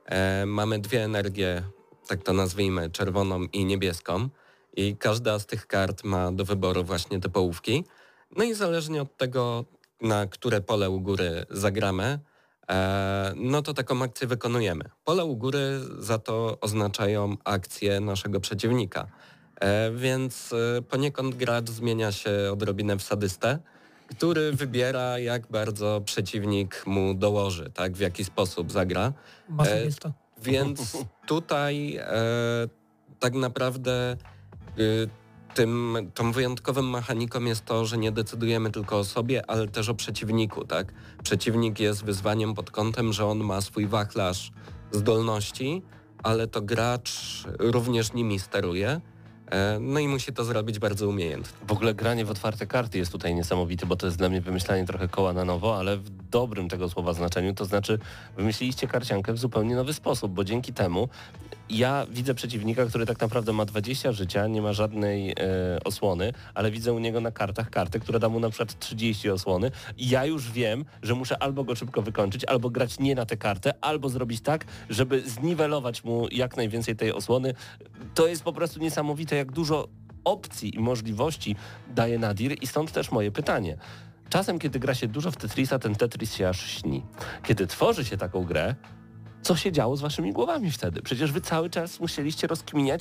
E, mamy dwie energie, tak to nazwijmy, czerwoną i niebieską. I każda z tych kart ma do wyboru właśnie te połówki. No i zależnie od tego, na które pole u góry zagramy, e, no to taką akcję wykonujemy. Pole u góry za to oznaczają akcję naszego przeciwnika. E, więc e, poniekąd gracz zmienia się odrobinę w sadystę, który wybiera jak bardzo przeciwnik mu dołoży, tak, w jaki sposób zagra. Masochista. Więc tutaj tak naprawdę y, tym, tą wyjątkową mechaniką jest to, że nie decydujemy tylko o sobie, ale też o przeciwniku, tak? Przeciwnik jest wyzwaniem pod kątem, że on ma swój wachlarz zdolności, ale to gracz również nimi steruje. E, no i musi to zrobić bardzo umiejętnie. W ogóle granie w otwarte karty jest tutaj niesamowite, bo to jest dla mnie wymyślanie trochę koła na nowo, ale w dobrym tego słowa znaczeniu, to znaczy wymyśliliście karciankę w zupełnie nowy sposób, bo dzięki temu ja widzę przeciwnika, który tak naprawdę ma 20 życia, nie ma żadnej e, osłony, ale widzę u niego na kartach kartę, która da mu na przykład 30 osłony i ja już wiem, że muszę albo go szybko wykończyć, albo grać nie na tę kartę, albo zrobić tak, żeby zniwelować mu jak najwięcej tej osłony. To jest po prostu niesamowite, jak dużo opcji i możliwości daje Nadir i stąd też moje pytanie. Czasem, kiedy gra się dużo w Tetrisa, ten Tetris się aż śni. Kiedy tworzy się taką grę, co się działo z waszymi głowami wtedy? Przecież wy cały czas musieliście rozkminiać,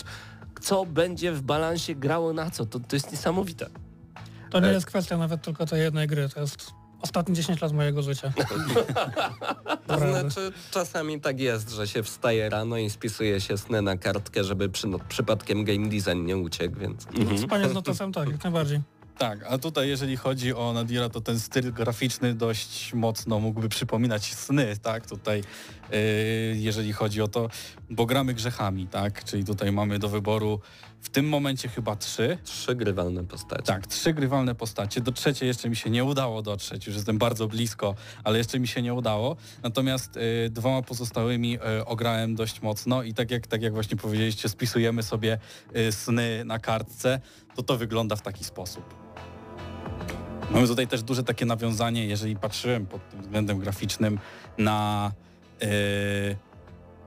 co będzie w balansie grało na co. To, to jest niesamowite. To nie jest kwestia nawet tylko tej jednej gry, to jest ostatnie 10 lat mojego życia. [laughs] To znaczy czasami tak jest, że się wstaje rano i spisuje się sny na kartkę, żeby przy, no, przypadkiem game design nie uciekł, więc... Spanie z [laughs] notesem tak, jak najbardziej. Tak, a tutaj jeżeli chodzi o Nadira, to ten styl graficzny dość mocno mógłby przypominać sny, tak? Tutaj yy, jeżeli chodzi o to, bo gramy grzechami, tak? Czyli tutaj mamy do wyboru w tym momencie chyba trzy. Trzy grywalne postacie. Tak, trzy grywalne postacie. Do trzeciej jeszcze mi się nie udało dotrzeć, już jestem bardzo blisko, ale jeszcze mi się nie udało. Natomiast y, dwoma pozostałymi y, ograłem dość mocno i tak jak, tak jak właśnie powiedzieliście, spisujemy sobie y, sny na kartce, to to wygląda w taki sposób. Mamy tutaj też duże takie nawiązanie, jeżeli patrzyłem pod tym względem graficznym na y,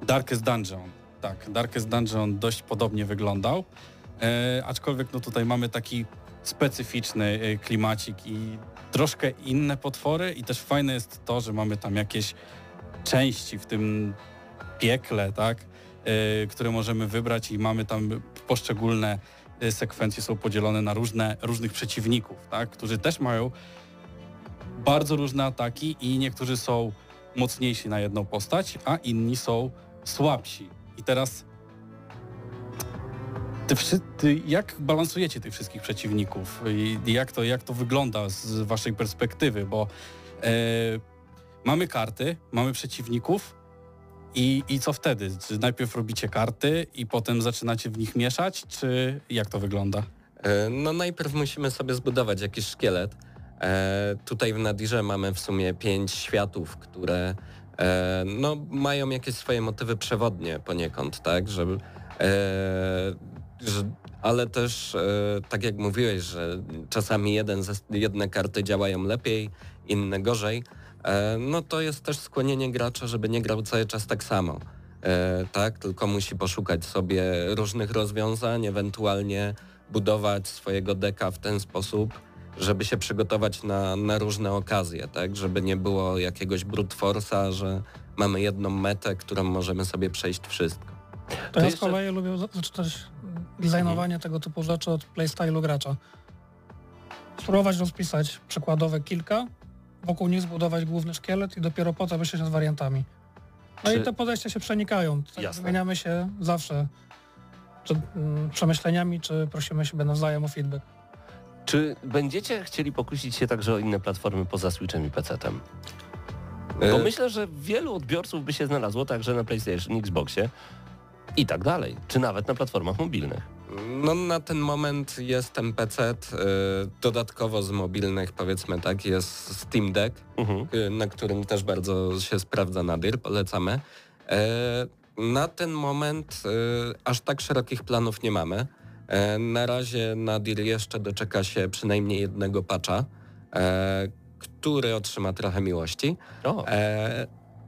Darkest Dungeon. Tak, Darkest Dungeon dość podobnie wyglądał, e, aczkolwiek no tutaj mamy taki specyficzny e, klimacik i troszkę inne potwory i też fajne jest to, że mamy tam jakieś części w tym piekle, tak, które możemy wybrać i mamy tam poszczególne sekwencje są podzielone na różne, różnych przeciwników, tak, którzy też mają bardzo różne ataki i niektórzy są mocniejsi na jedną postać, a inni są słabsi. I teraz ty, ty, jak balansujecie tych wszystkich przeciwników? I jak to, jak to wygląda z waszej perspektywy, bo e, mamy karty, mamy przeciwników i, i co wtedy? Czy najpierw robicie karty i potem zaczynacie w nich mieszać, czy jak to wygląda? E, No najpierw musimy sobie zbudować jakiś szkielet. E, tutaj w Nadirze mamy w sumie pięć światów, które e, no, mają jakieś swoje motywy przewodnie poniekąd, tak? Żeby, e, że, ale też, tak jak mówiłeś, że czasami jeden jedne karty działają lepiej, inne gorzej, no to jest też skłonienie gracza, żeby nie grał cały czas tak samo. E, tak, tylko musi poszukać sobie różnych rozwiązań, ewentualnie budować swojego deka w ten sposób, żeby się przygotować na, na różne okazje, tak, żeby nie było jakiegoś brute force'a, że mamy jedną metę, którą możemy sobie przejść wszystko. To, ja z kolei lubię za- zaczynać designowanie tego typu rzeczy od playstylu gracza. Spróbować rozpisać przykładowe kilka wokół nich zbudować główny szkielet i dopiero potem myśleć nad wariantami. No Czy- i te podejścia się przenikają. Tak Jasne. Wymieniamy się zawsze czy, mm, przemyśleniami, czy prosimy siebie nawzajem o feedback. Czy będziecie chcieli pokusić się także o inne platformy poza Switchem i PC-tem? Bo E, myślę, że wielu odbiorców by się znalazło także na PlayStation, Xboxie i tak dalej, czy nawet na platformach mobilnych. No na ten moment jest ten PC, y, dodatkowo z mobilnych powiedzmy tak jest Steam Deck, Mhm. y, na którym też bardzo się sprawdza nadir, polecamy. E, Na ten moment y, aż tak szerokich planów nie mamy. E, Na razie nadir jeszcze doczeka się przynajmniej jednego patcha, e, który otrzyma trochę miłości. O,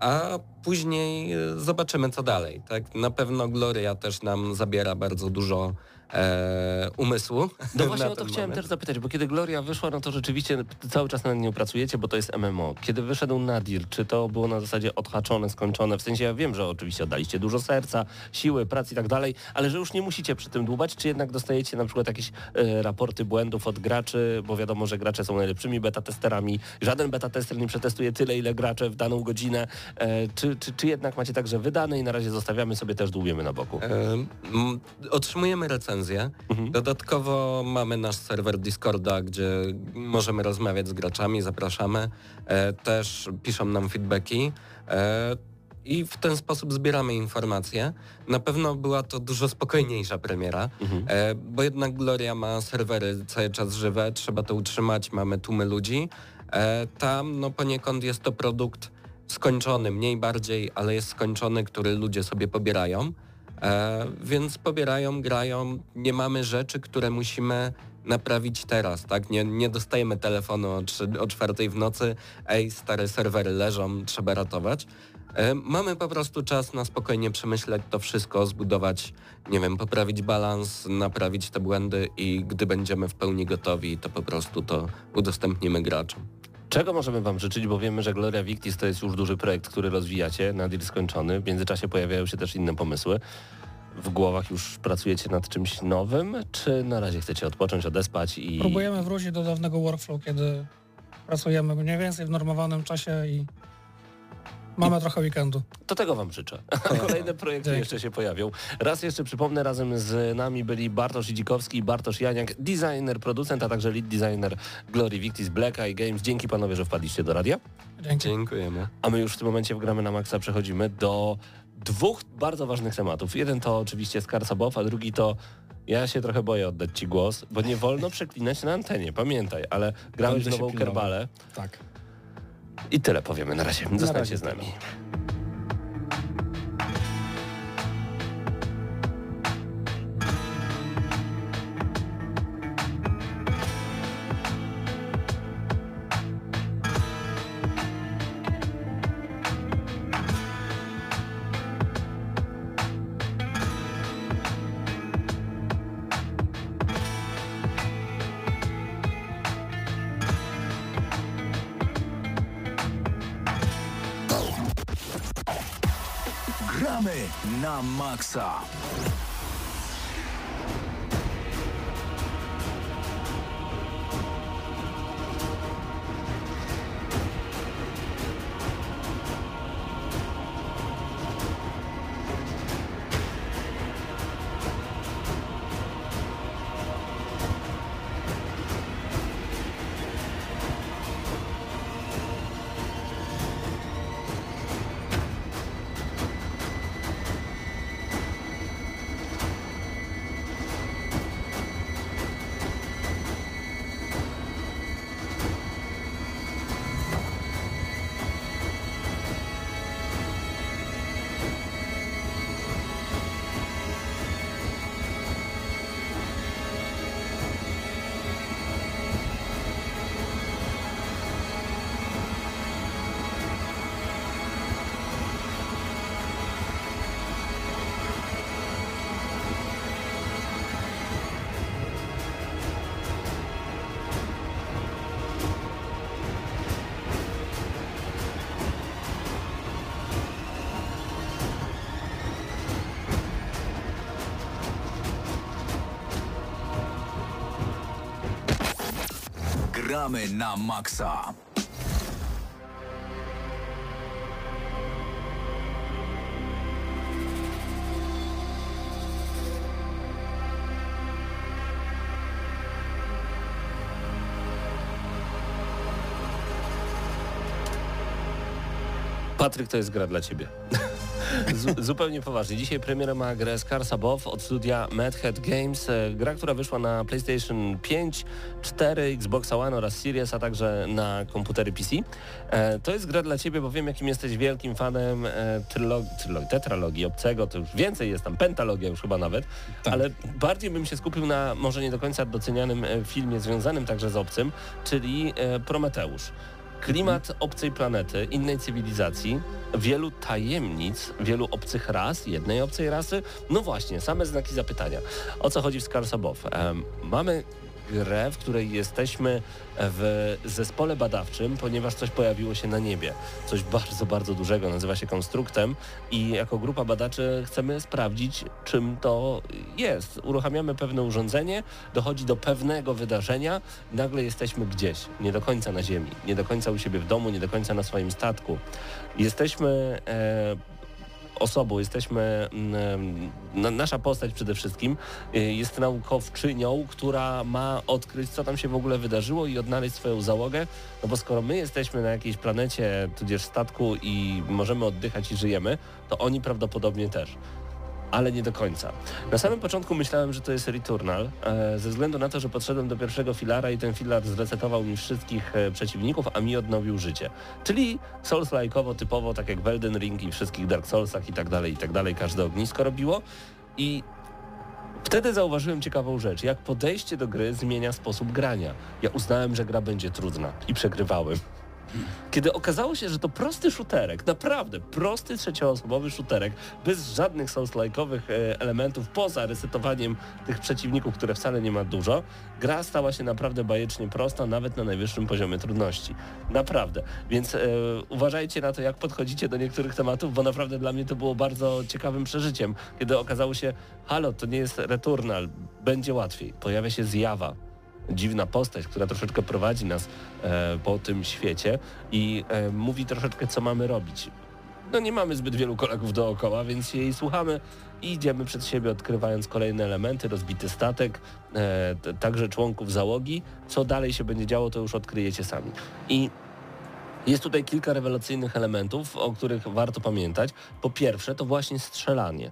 a później e, zobaczymy co dalej. Tak? Na pewno Gloria też nam zabiera bardzo dużo e, umysłu. no [laughs] właśnie o to ten chciałem moment. też zapytać, bo kiedy Gloria wyszła, no to rzeczywiście cały czas nad nią pracujecie, bo to jest MMO. Kiedy wyszedł Nadir, czy to było na zasadzie odhaczone, skończone? W sensie ja wiem, że oczywiście oddaliście dużo serca, siły, pracy i tak dalej, ale że już nie musicie przy tym dłubać, czy jednak dostajecie na przykład jakieś e, raporty błędów od graczy, bo wiadomo, że gracze są najlepszymi beta-testerami. Żaden beta-tester nie przetestuje tyle, ile gracze w daną godzinę. E, czy, czy, czy jednak macie także wydane i na razie zostawiamy sobie też dłubiemy na boku? E, Otrzymujemy recenzję. Mhm. Dodatkowo mamy nasz serwer Discorda, gdzie możemy rozmawiać z graczami, zapraszamy. E, Też piszą nam feedbacki. E, I w ten sposób zbieramy informacje. Na pewno była to dużo spokojniejsza premiera, Mhm. e, bo jednak Gloria ma serwery cały czas żywe, trzeba to utrzymać, mamy tłumy ludzi. Tam no poniekąd jest to produkt skończony, mniej bardziej, ale jest skończony, który ludzie sobie pobierają. E, więc pobierają, grają, nie mamy rzeczy, które musimy naprawić teraz, tak? Nie, nie dostajemy telefonu o, trzy, o czwartej w nocy, ej, stare serwery leżą, trzeba ratować. E, mamy po prostu czas na spokojnie przemyśleć to wszystko, zbudować, nie wiem, poprawić balans, naprawić te błędy i gdy będziemy w pełni gotowi, to po prostu to udostępnimy graczom. Czego możemy Wam życzyć, bo wiemy, że Gloria Victis to jest już duży projekt, który rozwijacie, nadir skończony. W międzyczasie pojawiają się też inne pomysły. W głowach już pracujecie nad czymś nowym, czy na razie chcecie odpocząć, odespać i... Próbujemy wrócić do dawnego workflow, kiedy pracujemy mniej więcej w normowanym czasie i mamy trochę weekendu. To tego Wam życzę. [laughs] Kolejne projekty Dzięki. jeszcze się pojawią. Raz jeszcze przypomnę, razem z nami byli Bartosz Idzikowski i Bartosz Janiak, designer, producent, a także lead designer Glory Victis Black Eye Games. Dzięki panowie, że wpadliście do radia. Dzięki. Dziękujemy. A my już w tym momencie w Gramy na Maxa przechodzimy do dwóch bardzo ważnych tematów. Jeden to oczywiście Skarsa Bow, a drugi to ja się trochę boję oddać Ci głos, bo nie wolno przeklinać na antenie, pamiętaj, ale grałeś nową kerbalę Tak. I tyle powiemy na razie. Zostańcie razie z nami. Na Gramy na maksa. Patryk, to jest gra dla ciebie. Z, zupełnie poważnie. Dzisiaj premierę ma grę Scars Above od studia Mad Hat Games. E, gra, która wyszła na PlayStation 5, 4, Xbox One oraz Series, a także na komputery PC. E, to jest gra dla ciebie, bo wiem, jakim jesteś wielkim fanem e, trylogii, tetralogii obcego. To już więcej jest tam, pentalogia już chyba nawet. Tak. Ale bardziej bym się skupił na może nie do końca docenianym filmie związanym także z obcym, czyli e, Prometeusz. Klimat obcej planety, innej cywilizacji, wielu tajemnic, wielu obcych ras, jednej obcej rasy. No właśnie, same znaki zapytania. O co chodzi w? Em, mamy grę, w której jesteśmy w zespole badawczym, ponieważ coś pojawiło się na niebie. Coś bardzo, bardzo dużego, nazywa się konstruktem i jako grupa badaczy chcemy sprawdzić, czym to jest. Uruchamiamy pewne urządzenie, dochodzi do pewnego wydarzenia, nagle jesteśmy gdzieś, nie do końca na Ziemi, nie do końca u siebie w domu, nie do końca na swoim statku. Jesteśmy e, osobą, jesteśmy, mm, na, nasza postać przede wszystkim y, jest naukowczynią, która ma odkryć, co tam się w ogóle wydarzyło i odnaleźć swoją załogę, no bo skoro my jesteśmy na jakiejś planecie, tudzież statku i możemy oddychać i żyjemy, to oni prawdopodobnie też ale nie do końca. Na samym początku myślałem, że to jest Returnal, e, ze względu na to, że podszedłem do pierwszego filara i ten filar zresetował mi wszystkich e, przeciwników, a mi odnowił życie. Czyli Souls-like'owo, typowo, tak jak w Elden Ring i wszystkich Dark Soulsach i tak dalej, i tak dalej, każde ognisko robiło. I Wtedy zauważyłem ciekawą rzecz, jak podejście do gry zmienia sposób grania. Ja uznałem, że gra będzie trudna i przegrywałem. Kiedy okazało się, że to prosty shooterek, naprawdę prosty trzecioosobowy shooterek, bez żadnych souls-like'owych e, elementów, poza resetowaniem tych przeciwników, które wcale nie ma dużo, gra stała się naprawdę bajecznie prosta, nawet na najwyższym poziomie trudności. Naprawdę. Więc e, uważajcie na to, jak podchodzicie do niektórych tematów, bo naprawdę dla mnie to było bardzo ciekawym przeżyciem, kiedy okazało się, halo, to nie jest Returnal, będzie łatwiej. Pojawia się zjawa, dziwna postać, która troszeczkę prowadzi nas e, po tym świecie i e, mówi troszeczkę, co mamy robić. No nie mamy zbyt wielu kolegów dookoła, więc jej słuchamy i idziemy przed siebie, odkrywając kolejne elementy, rozbity statek, e, także członków załogi. Co dalej się będzie działo, to już odkryjecie sami. I jest tutaj kilka rewelacyjnych elementów, o których warto pamiętać. Po pierwsze, to właśnie strzelanie.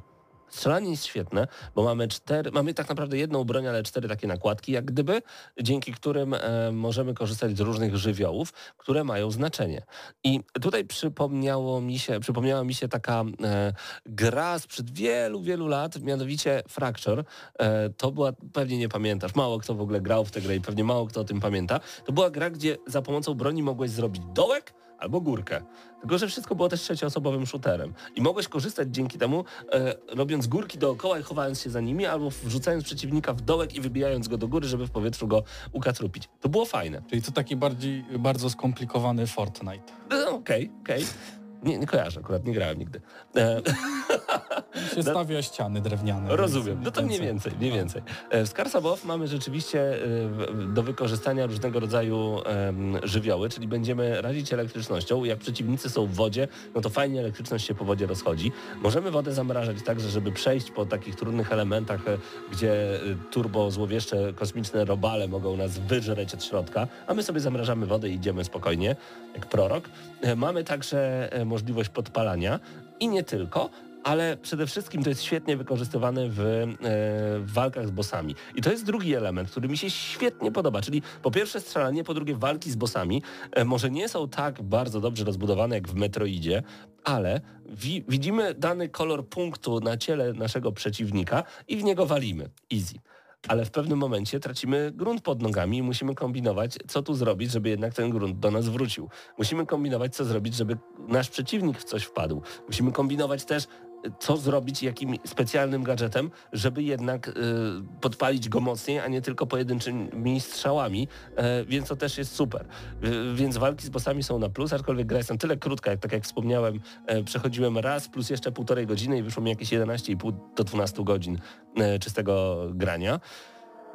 Strzelanie jest świetne, bo mamy cztery, mamy tak naprawdę jedną broń, ale cztery takie nakładki, jak gdyby, dzięki którym e, możemy korzystać z różnych żywiołów, które mają znaczenie. I tutaj przypomniało mi się, przypomniała mi się taka e, gra sprzed wielu, wielu lat, mianowicie Fracture. E, to była, pewnie nie pamiętasz, mało kto w ogóle grał w tę grę i pewnie mało kto o tym pamięta. To była gra, gdzie za pomocą broni mogłeś zrobić dołek, albo górkę. Tylko, że wszystko było też trzecioosobowym shooterem. I mogłeś korzystać dzięki temu, e, robiąc górki dookoła i chowając się za nimi, albo wrzucając przeciwnika w dołek i wybijając go do góry, żeby w powietrzu go ukatrupić. To było fajne. Czyli to taki bardziej, bardzo skomplikowany Fortnite. No, Okej, okej. Nie, nie kojarzę, akurat nie grałem nigdy. E, [laughs] się stawia ściany drewniane. Rozumiem, no to mniej więcej, mniej więcej. E, W Scars Above mamy rzeczywiście e, do wykorzystania różnego rodzaju żywioły, czyli będziemy radzić elektrycznością. Jak przeciwnicy są w wodzie, no to fajnie elektryczność się po wodzie rozchodzi. Możemy wodę zamrażać także, żeby przejść po takich trudnych elementach, e, gdzie turbo złowieszcze kosmiczne robale mogą nas wyżreć od środka, a my sobie zamrażamy wodę i idziemy spokojnie, jak prorok. Mamy także możliwość podpalania i nie tylko, ale przede wszystkim to jest świetnie wykorzystywane w, e, w walkach z bossami. I to jest drugi element, który mi się świetnie podoba, czyli po pierwsze strzelanie, po drugie walki z bossami. E, może nie są tak bardzo dobrze rozbudowane jak w Metroidzie, ale wi widzimy dany kolor punktu na ciele naszego przeciwnika i w niego walimy. Easy. Ale w pewnym momencie tracimy grunt pod nogami i musimy kombinować, co tu zrobić, żeby jednak ten grunt do nas wrócił. Musimy kombinować, co zrobić, żeby nasz przeciwnik w coś wpadł. Musimy kombinować też, co zrobić, jakim specjalnym gadżetem, żeby jednak y, podpalić go mocniej, a nie tylko pojedynczymi strzałami, e, więc to też jest super. Y, więc walki z bossami są na plus, aczkolwiek gra jest na tyle krótka, jak tak jak wspomniałem, e, przechodziłem raz plus jeszcze półtorej godziny i wyszło mi jakieś 11,5 do 12 godzin e, czystego grania.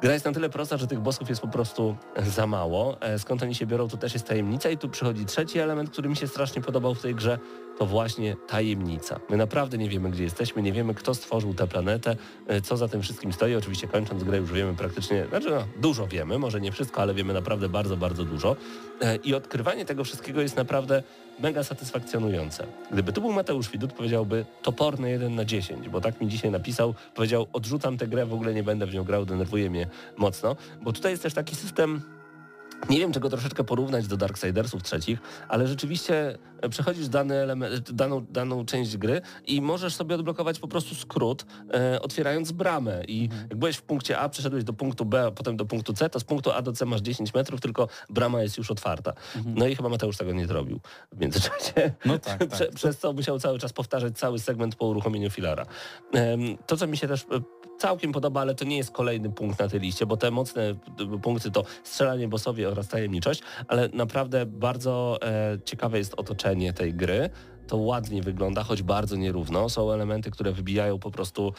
Gra jest na tyle prosta, że tych bossów jest po prostu za mało. E, Skąd oni się biorą, to też jest tajemnica i tu przychodzi trzeci element, który mi się strasznie podobał w tej grze, to właśnie tajemnica. My naprawdę nie wiemy, gdzie jesteśmy, nie wiemy, kto stworzył tę planetę, e, co za tym wszystkim stoi. Oczywiście kończąc grę już wiemy praktycznie, znaczy no, dużo wiemy, może nie wszystko, ale wiemy naprawdę bardzo, bardzo dużo. E, I odkrywanie tego wszystkiego jest naprawdę mega satysfakcjonujące. Gdyby tu był Mateusz Widut, powiedziałby toporny 1 na 10, bo tak mi dzisiaj napisał, powiedział odrzucam tę grę, w ogóle nie będę w nią grał, denerwuje mnie mocno, bo tutaj jest też taki system nie wiem, czego troszeczkę porównać do Darksidersów trzecich, ale rzeczywiście e, przechodzisz dany element, daną, daną część gry i możesz sobie odblokować po prostu skrót, e, otwierając bramę. I jak byłeś w punkcie A, przeszedłeś do punktu B, a potem do punktu C, to z punktu A do C masz 10 metrów, tylko brama jest już otwarta. No i chyba Mateusz tego nie zrobił w międzyczasie. No tak, [laughs] tak. Prze, przez co musiał cały czas powtarzać cały segment po uruchomieniu filara. Em, To, co mi się też e, całkiem podoba, ale to nie jest kolejny punkt na tej liście, bo te mocne punkty to strzelanie bossowi oraz tajemniczość, ale naprawdę bardzo e, ciekawe jest otoczenie tej gry. To ładnie wygląda, choć bardzo nierówno. Są elementy, które wybijają po prostu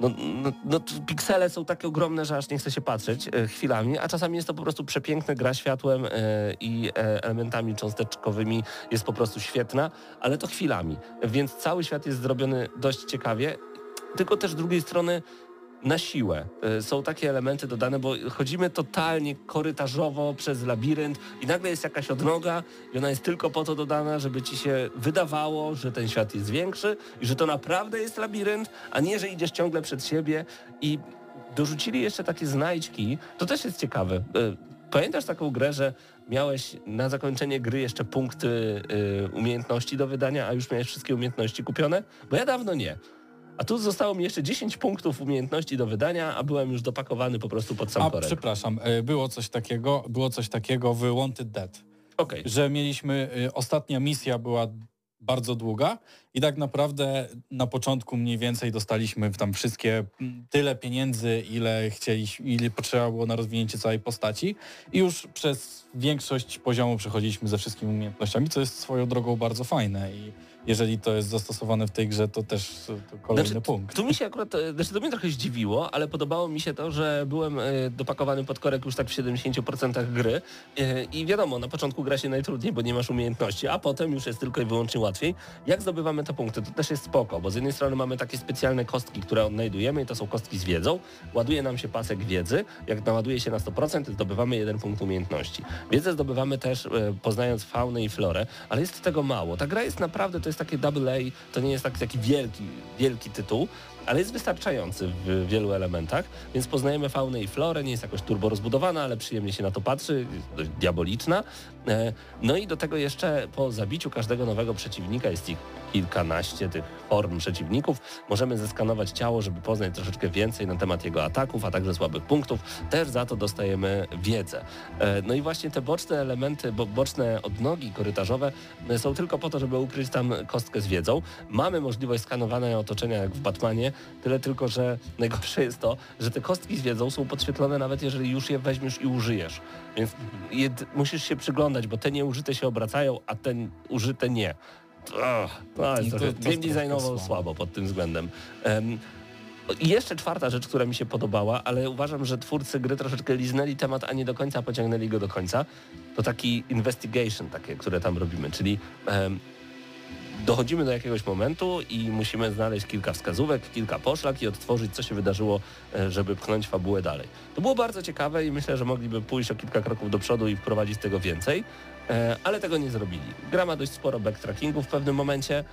no, no, no, piksele są takie ogromne, że aż nie chce się patrzeć e, chwilami, a czasami jest to po prostu przepiękne, gra światłem e, i e, elementami cząsteczkowymi jest po prostu świetna, ale to chwilami. Więc cały świat jest zrobiony dość ciekawie, tylko też z drugiej strony na siłę. E, Są takie elementy dodane, bo chodzimy totalnie korytarzowo przez labirynt i nagle jest jakaś odnoga i ona jest tylko po to dodana, żeby ci się wydawało, że ten świat jest większy i że to naprawdę jest labirynt, a nie, że idziesz ciągle przed siebie i dorzucili jeszcze takie znajdźki. To też jest ciekawe. E, Pamiętasz taką grę, że miałeś na zakończenie gry jeszcze punkty e, umiejętności do wydania, a już miałeś wszystkie umiejętności kupione? Bo ja dawno nie. A tu zostało mi jeszcze 10 punktów umiejętności do wydania, a byłem już dopakowany po prostu pod sam A korek. przepraszam, e, było coś takiego, było coś takiego w Wanted Dead, Okej. że mieliśmy, e, ostatnia misja była bardzo długa i tak naprawdę na początku mniej więcej dostaliśmy tam wszystkie tyle pieniędzy, ile chcieliśmy, ile potrzeba było na rozwinięcie całej postaci i już przez większość poziomu przechodziliśmy ze wszystkimi umiejętnościami, co jest swoją drogą bardzo fajne i jeżeli to jest zastosowane w tej grze, to też to kolejny Znaczy, punkt. Tu mi się akurat, e, znaczy to mnie trochę zdziwiło, ale podobało mi się to, że byłem e, dopakowany pod korek już tak w 70% gry e, i wiadomo, na początku gra się najtrudniej, bo nie masz umiejętności, a potem już jest tylko i wyłącznie łatwiej. Jak zdobywamy te punkty? To też jest spoko, bo z jednej strony mamy takie specjalne kostki, które odnajdujemy i to są kostki z wiedzą. Ładuje nam się pasek wiedzy. Jak naładuje się na 100%, zdobywamy jeden punkt umiejętności. Wiedzę zdobywamy też e, poznając faunę i florę, ale jest tego mało. Ta gra jest naprawdę, to jest takie double A, to nie jest taki, taki wielki, wielki tytuł, ale jest wystarczający w wielu elementach, więc poznajemy faunę i florę, nie jest jakoś turbo rozbudowana, ale przyjemnie się na to patrzy, dość diaboliczna. E, No i do tego jeszcze po zabiciu każdego nowego przeciwnika, jest ich kilkanaście tych form przeciwników, możemy zeskanować ciało, żeby poznać troszeczkę więcej na temat jego ataków, a także słabych punktów. Też za to dostajemy wiedzę. E, No i właśnie te boczne elementy, bo boczne odnogi korytarzowe e, są tylko po to, żeby ukryć tam kostkę z wiedzą. Mamy możliwość skanowania otoczenia jak w Batmanie, tyle tylko, że najgorsze jest to, że te kostki z wiedzą są podświetlone nawet jeżeli już je weźmiesz i użyjesz. Więc jed- musisz się przyglądać, bo te nieużyte się obracają, a te użyte nie. Ugh, jest No to- to game designowo słabo. słabo. pod tym względem. Em, i jeszcze czwarta rzecz, która mi się podobała, ale uważam, że twórcy gry troszeczkę liznęli temat, a nie do końca pociągnęli go do końca. To taki investigation, takie, które tam robimy, czyli em, dochodzimy do jakiegoś momentu i musimy znaleźć kilka wskazówek, kilka poszlak i odtworzyć, co się wydarzyło, e, żeby pchnąć fabułę dalej. To było bardzo ciekawe i myślę, że mogliby pójść o kilka kroków do przodu i wprowadzić tego więcej, e, ale tego nie zrobili. Gra ma dość sporo backtrackingu w pewnym momencie.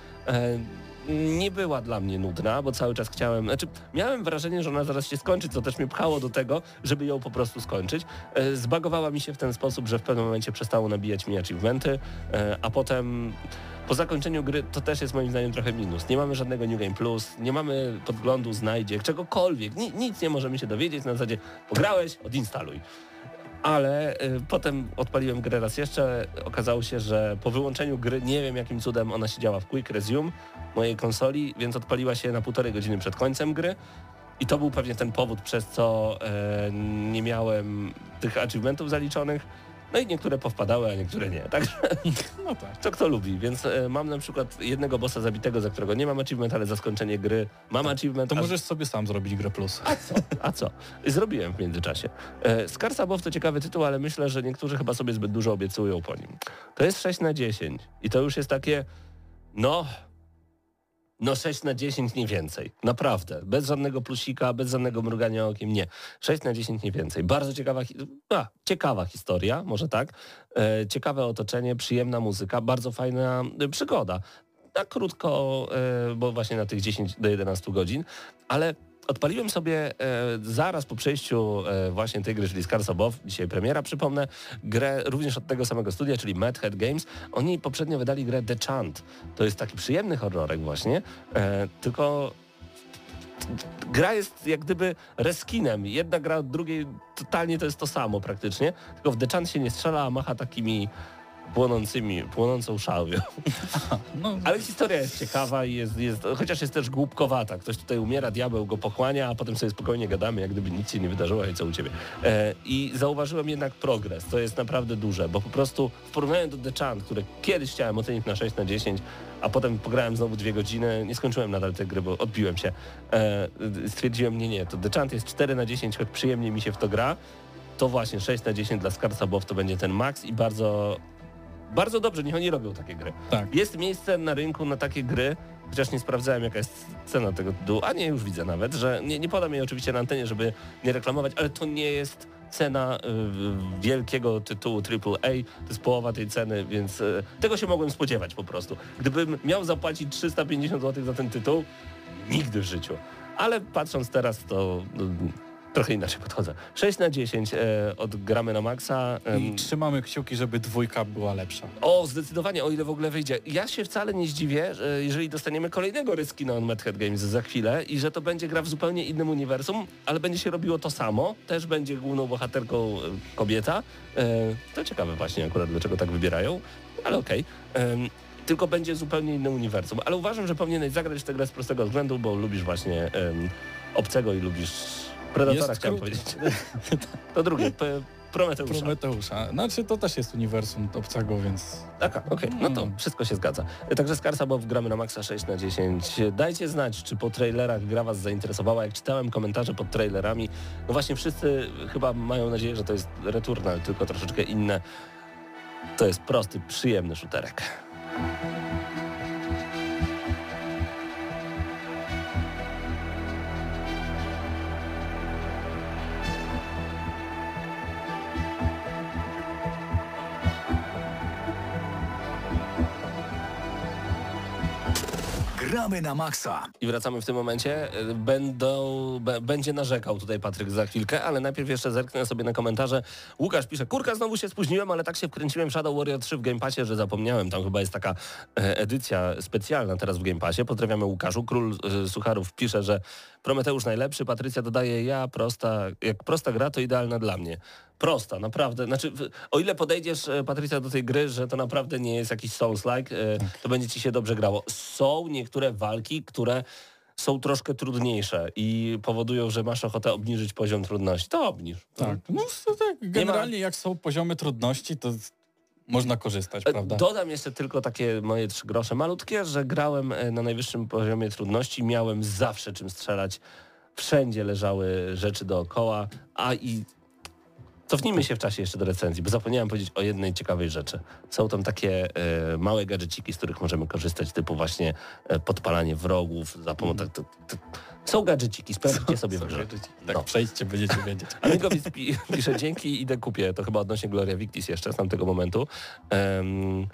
Nie była dla mnie nudna, bo cały czas chciałem, znaczy miałem wrażenie, że ona zaraz się skończy, co też mnie pchało do tego, żeby ją po prostu skończyć. E, Zbagowała mi się w ten sposób, że w pewnym momencie przestało nabijać mi achievementy, e, a potem po zakończeniu gry to też jest moim zdaniem trochę minus. Nie mamy żadnego New Game Plus, nie mamy podglądu, znajdziek, czegokolwiek. Ni nic nie możemy się dowiedzieć na zasadzie pograłeś, odinstaluj. Ale y, potem odpaliłem grę raz jeszcze. Okazało się, że po wyłączeniu gry nie wiem jakim cudem ona się działa w Quick Resume mojej konsoli, więc odpaliła się na półtorej godziny przed końcem gry. I to był pewnie ten powód, przez co e, nie miałem tych achievementów zaliczonych. No i niektóre powpadały, a niektóre nie. Także [laughs] No tak. to kto lubi, więc e, mam na przykład jednego bossa zabitego, za którego nie mam achievement, ale za skończenie gry mam achievement. To a- możesz sobie sam zrobić grę plus. A co? A co? Zrobiłem w międzyczasie. E, Skarsa Bow to ciekawy tytuł, ale myślę, że niektórzy chyba sobie zbyt dużo obiecują po nim. To jest 6 na 10 i to już jest takie, no, no 6 na 10 nie więcej. Naprawdę. Bez żadnego plusika, bez żadnego mrugania okiem, nie. 6 na 10 nie więcej. Bardzo ciekawa, a, ciekawa historia, może tak. E, ciekawe otoczenie, przyjemna muzyka, bardzo fajna e, przygoda. Tak krótko, e, bo właśnie na tych 10 do 11 godzin, ale odpaliłem sobie e, zaraz po przejściu e, właśnie tej gry, czyli Scars Above, dzisiaj premiera, przypomnę, grę również od tego samego studia, czyli Mad Head Games. Oni poprzednio wydali grę The Chant. To jest taki przyjemny horrorek właśnie, e, tylko gra jest jak gdyby reskinem. Jedna gra od drugiej totalnie to jest to samo praktycznie, tylko w The Chant się nie strzela, a macha takimi płonącymi, płonącą szałwią. [laughs] No, Ale historia jest ciekawa i jest, jest, chociaż jest też głupkowata. Ktoś tutaj umiera, diabeł go pochłania, a potem sobie spokojnie gadamy, jak gdyby nic się nie wydarzyło i co u ciebie. E, I zauważyłem jednak progres. To jest naprawdę duże, bo po prostu w porównaniu do The Chant, które kiedyś chciałem ocenić na 6 na 10, a potem pograłem znowu dwie godziny, nie skończyłem nadal tej gry, bo odbiłem się. E, stwierdziłem, nie, nie, to The Chant jest 4 na 10, choć przyjemnie mi się w to gra. To właśnie 6 na 10 dla Scarsa Bow to będzie ten max i bardzo, bardzo dobrze, niech oni robią takie gry. tak. Jest miejsce na rynku na takie gry, chociaż nie sprawdzałem jaka jest cena tego tytułu, a nie, już widzę nawet, że nie, nie podam jej oczywiście na antenie, żeby nie reklamować, ale to nie jest cena y, wielkiego tytułu AAA, to jest połowa tej ceny, więc y, tego się mogłem spodziewać po prostu. Gdybym miał zapłacić 350 zł za ten tytuł, nigdy w życiu. Ale patrząc teraz, to y, trochę inaczej podchodzę. 6 na 10 e, odgramy na maksa. em, I trzymamy kciuki, żeby dwójka była lepsza. o, zdecydowanie, o ile w ogóle wyjdzie. Ja się wcale nie zdziwię, że jeżeli dostaniemy kolejnego ryskina on Mad Head Games za chwilę i że to będzie gra w zupełnie innym uniwersum, ale będzie się robiło to samo. Też będzie główną bohaterką e, kobieta. E, to ciekawe właśnie akurat, dlaczego tak wybierają, ale okej. Em, Tylko będzie zupełnie inne uniwersum. Ale uważam, że powinieneś zagrać w tę grę z prostego względu, bo lubisz właśnie em, obcego i lubisz Predatora, Jest chciałem powiedzieć. [laughs] To drugie, Prometeusza. Prometeusza. Znaczy to też jest uniwersum obcego, więc Taka, okej, no to Mm. wszystko się zgadza. Także Skarsa Bow gramy na maksa 6 na 10. Dajcie znać, czy po trailerach gra Was zainteresowała. Jak czytałem komentarze pod trailerami, no właśnie wszyscy chyba mają nadzieję, że to jest Returnal, tylko troszeczkę inne. To jest prosty, przyjemny shooterek. Gramy na maksa. I wracamy w tym momencie. E, Będą, będzie narzekał tutaj Patryk za chwilkę, ale najpierw jeszcze zerknę sobie na komentarze. Łukasz pisze, kurka, znowu się spóźniłem, ale tak się wkręciłem w Shadow Warrior 3 w Game Passie, że zapomniałem. Tam chyba jest taka e, edycja specjalna teraz w Game Passie. Pozdrawiamy Łukaszu. Król e, Sucharów pisze, że Prometeusz najlepszy. Patrycja dodaje, ja prosta, jak prosta gra, to idealna dla mnie. Prosta, naprawdę. Znaczy, o ile podejdziesz, e, Patrycja, do tej gry, że to naprawdę nie jest jakiś Souls-like, e, to będzie ci się dobrze grało. Są niektóre walki, które są troszkę trudniejsze i powodują, że masz ochotę obniżyć poziom trudności. To obniż. tak. No to tak, generalnie jak są poziomy trudności, to można korzystać, E, prawda? Dodam jeszcze tylko takie moje trzy grosze malutkie, że grałem na najwyższym poziomie trudności, miałem zawsze czym strzelać. Wszędzie leżały rzeczy dookoła, a i cofnijmy się w czasie jeszcze do recenzji, bo zapomniałem powiedzieć o jednej ciekawej rzeczy. Są tam takie e, małe gadżeciki, z których możemy korzystać, typu właśnie e, podpalanie wrogów za pomocą... Mhm. Są gadżeciki, sprawdźcie sobie w grze. Tak, No. przejdźcie, będziecie wiedzieć. [laughs] Amigowic pi pisze dzięki, idę kupię. To chyba odnośnie Gloria Victis jeszcze z tamtego momentu. Em,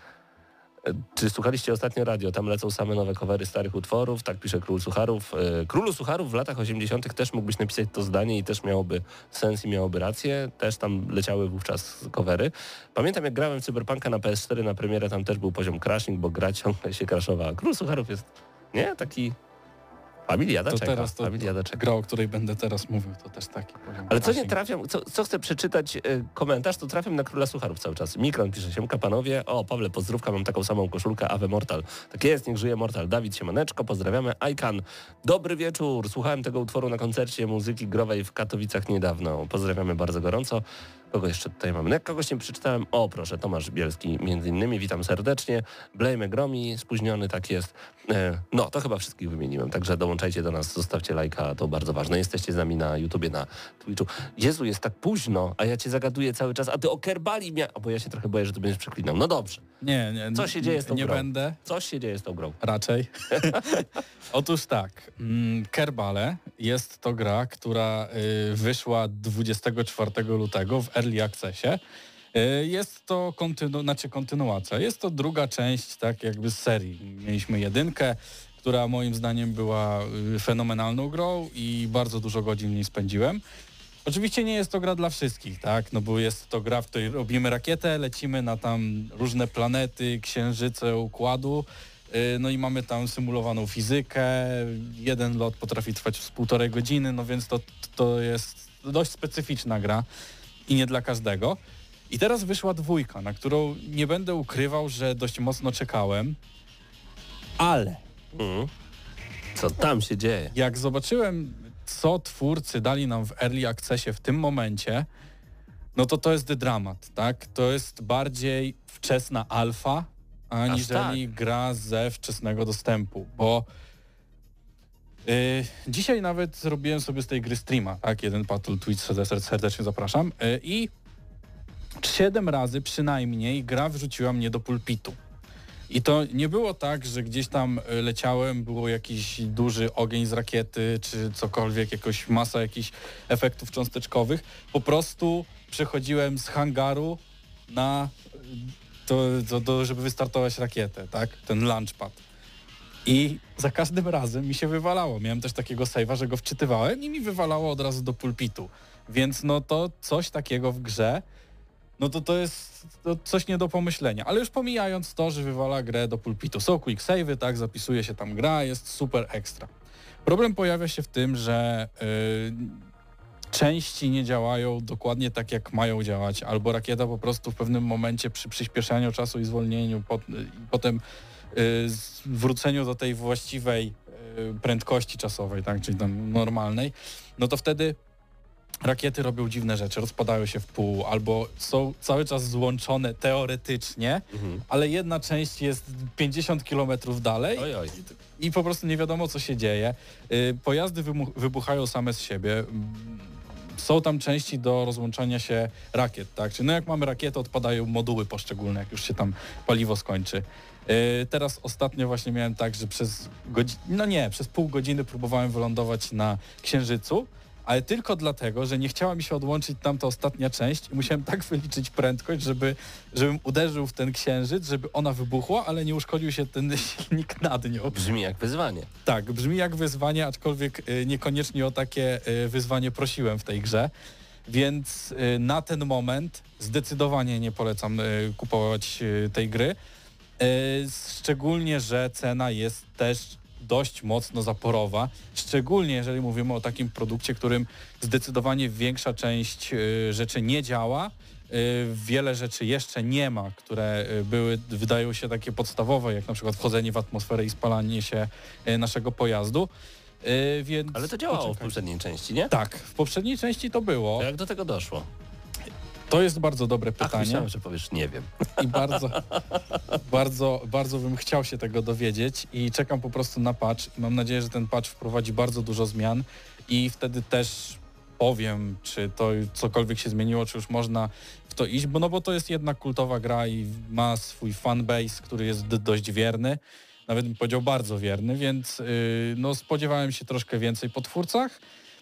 czy słuchaliście ostatnio radio? Tam lecą same nowe covery starych utworów, tak pisze Król Sucharów. E, Królu Sucharów w latach 80. też mógłbyś napisać to zdanie i też miałoby sens i miałoby rację. Też tam leciały wówczas covery. Pamiętam jak grałem Cyberpunka na PS4 na premierę, tam też był poziom crashing, bo gra ciągle się crashowała. Król Sucharów jest, nie? Taki familiada To czeka. teraz to familiada czeka. gra, o której będę teraz mówił, to też taki poziom. Ale co nie trafiam, co, co chcę przeczytać e, komentarz, to trafiam na Króla Sucharów cały czas. Mikron pisze, siemka panowie, o Pawle, pozdrówka, mam taką samą koszulkę, Ave Mortal. Tak jest, niech żyje Mortal. Dawid Siemaneczko, pozdrawiamy. Aikan, dobry wieczór, słuchałem tego utworu na koncercie muzyki growej w Katowicach niedawno. Pozdrawiamy bardzo gorąco. Kogo jeszcze tutaj mamy? No jak kogoś nie przeczytałem, o proszę, Tomasz Bielski między innymi, witam serdecznie. Blame Gromi, spóźniony, tak jest. E, no, to chyba wszystkich wymieniłem, także dołączajcie do nas, zostawcie lajka, to bardzo ważne. Jesteście z nami na YouTubie, na Twitchu. Jezu, jest tak późno, a ja cię zagaduję cały czas, a ty o Kerbali bo ja się trochę boję, że ty będziesz przeklinał. No dobrze, Nie, nie. Co się dzieje z tą Nie grą? będę. coś się dzieje z tą grą. Raczej. [laughs] Otóż tak, mm, Kerbale jest to gra, która y, wyszła 24 lutego w Early Accessie. Y, Jest to kontynu, znaczy kontynuacja. Jest to druga część tak jakby z serii. Mieliśmy jedynkę, która moim zdaniem była y, fenomenalną grą i bardzo dużo godzin w niej spędziłem. Oczywiście nie jest to gra dla wszystkich, tak? No bo jest to gra, w której robimy rakietę, lecimy na tam różne planety, księżyce układu, yy, no i mamy tam symulowaną fizykę. Jeden lot potrafi trwać z półtorej godziny, no więc to, to jest dość specyficzna gra i nie dla każdego. I teraz wyszła dwójka, na którą nie będę ukrywał, że dość mocno czekałem, ale Mhm. Co tam się dzieje? jak zobaczyłem, co twórcy dali nam w Early Accessie w tym momencie, no to to jest dramat, tak? To jest bardziej wczesna alfa, aniżeli gra ze wczesnego dostępu, bo yy, dzisiaj nawet zrobiłem sobie z tej gry streama, tak? Jeden Battle Twitch serde- serdecznie zapraszam yy, i siedem razy przynajmniej gra wrzuciła mnie do pulpitu. I to nie było tak, że gdzieś tam y, leciałem, było jakiś duży ogień z rakiety, czy cokolwiek, jakoś masa jakichś efektów cząsteczkowych. Po prostu przechodziłem z hangaru na to, to, to żeby wystartować rakietę, tak? Ten launchpad. I za każdym razem mi się wywalało. Miałem też takiego save'a, że go wczytywałem i mi wywalało od razu do pulpitu. Więc no to coś takiego w grze, no to to jest to coś nie do pomyślenia. Ale już pomijając to, że wywala grę do pulpitu. Są quick save'y, tak, zapisuje się tam gra, jest super ekstra. Problem pojawia się w tym, że yy, części nie działają dokładnie tak, jak mają działać, albo rakieta po prostu w pewnym momencie przy przyspieszaniu czasu i zwolnieniu, pot, i potem yy, wróceniu do tej właściwej yy, prędkości czasowej, tak, czyli tam normalnej, no to wtedy rakiety robią dziwne rzeczy, rozpadają się w pół, albo są cały czas złączone teoretycznie, Mhm. ale jedna część jest 50 km dalej Oj, oj. i po prostu nie wiadomo co się dzieje. Y, Pojazdy wybuchają same z siebie. Mm, Są tam części do rozłączania się rakiet, tak? Czyli no jak mamy rakietę, odpadają moduły poszczególne, jak już się tam paliwo skończy. Y, Teraz ostatnio właśnie miałem tak, że przez godzinę, no nie, przez pół godziny próbowałem wylądować na Księżycu, ale tylko dlatego, że nie chciała mi się odłączyć tamta ostatnia część i musiałem tak wyliczyć prędkość, żeby, żebym uderzył w ten księżyc, żeby ona wybuchła, ale nie uszkodził się ten [laughs] silnik nad nią. Brzmi jak wyzwanie. Tak, brzmi jak wyzwanie, aczkolwiek y, niekoniecznie o takie y, wyzwanie prosiłem w tej grze. Więc y, na ten moment zdecydowanie nie polecam kupować tej gry. Szczególnie, że cena jest też dość mocno zaporowa. Szczególnie jeżeli mówimy o takim produkcie, którym zdecydowanie większa część y, rzeczy nie działa. y, Wiele rzeczy jeszcze nie ma, które y, były, wydają się takie podstawowe, jak na przykład wchodzenie w atmosferę i spalanie się naszego pojazdu. Więc Ale to działało w poczekaj. poprzedniej części, nie? Tak, w poprzedniej części to było. To jak do tego doszło? To jest bardzo dobre Ach, pytanie. myślałem, że powiesz nie wiem. i bardzo, [laughs] bardzo, bardzo bym chciał się tego dowiedzieć i czekam po prostu na patch i mam nadzieję, że ten patch wprowadzi bardzo dużo zmian i wtedy też powiem, czy to cokolwiek się zmieniło, czy już można w to iść, bo no bo to jest jednak kultowa gra i ma swój fanbase, który jest dość wierny, nawet bym powiedział bardzo wierny, więc yy, no spodziewałem się troszkę więcej po twórcach.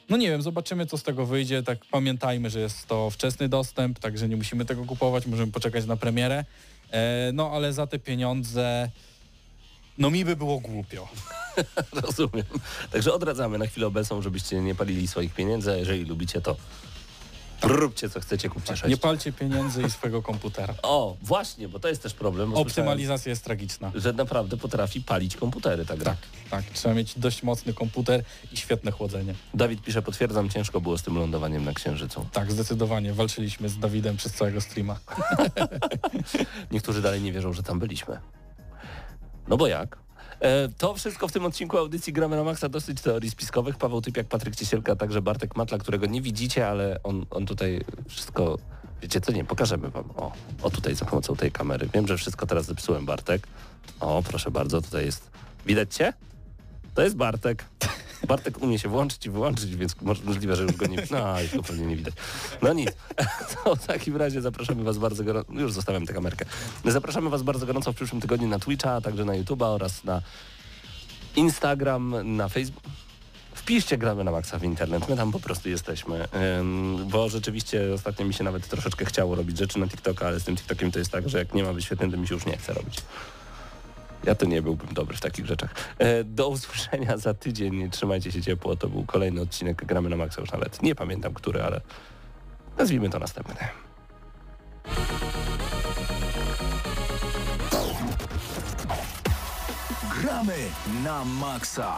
No nie wiem, zobaczymy co z tego wyjdzie. Tak pamiętajmy, że jest to wczesny dostęp, także nie musimy tego kupować, możemy poczekać na premierę. E, no ale za te pieniądze no mi by było głupio. [laughs] Rozumiem. Także odradzamy na chwilę obecną, żebyście nie palili swoich pieniędzy, a jeżeli lubicie to róbcie co chcecie, kupcie sześć. Nie palcie pieniędzy i swojego komputera. O, właśnie, bo to jest też problem. Optymalizacja jest tragiczna. Że naprawdę potrafi palić komputery ta gra. Tak, tak. Trzeba mieć dość mocny komputer i świetne chłodzenie. Dawid pisze, potwierdzam, ciężko było z tym lądowaniem na Księżycu. Tak, zdecydowanie. Walczyliśmy z Dawidem przez całego streama. [laughs] Niektórzy dalej nie wierzą, że tam byliśmy. No bo jak? E, to wszystko w tym odcinku audycji Gramy na Maxa, dosyć teorii spiskowych. Paweł Typiak, Patryk Ciesielka, także Bartek Matla, którego nie widzicie, ale on, on tutaj wszystko Wiecie co, nie, pokażemy wam. O, o tutaj za pomocą tej kamery. Wiem, że wszystko teraz zepsułem, Bartek. O, proszę bardzo, tutaj jest. Widać cię? To jest Bartek. Bartek umie się włączyć i wyłączyć, więc możliwe, że już go nie... No, już go pewnie nie widać. No nic. [laughs] To w takim razie zapraszamy was bardzo gorąco... Już zostawiam tę kamerkę. Zapraszamy was bardzo gorąco w przyszłym tygodniu na Twitcha, a także na YouTube'a oraz na Instagram, na Facebook. Wpiszcie gramy na maksa w internet, my tam po prostu jesteśmy, Ym, bo rzeczywiście ostatnio mi się nawet troszeczkę chciało robić rzeczy na TikToka, ale z tym TikTokiem to jest tak, że jak nie ma wyświetleń, to mi się już nie chce robić. Ja to nie byłbym dobry w takich rzeczach. E, Do usłyszenia za tydzień. Trzymajcie się ciepło. To był kolejny odcinek Gramy na Maxa już nawet. Nie pamiętam który, ale nazwijmy to następny. Gramy na maksa.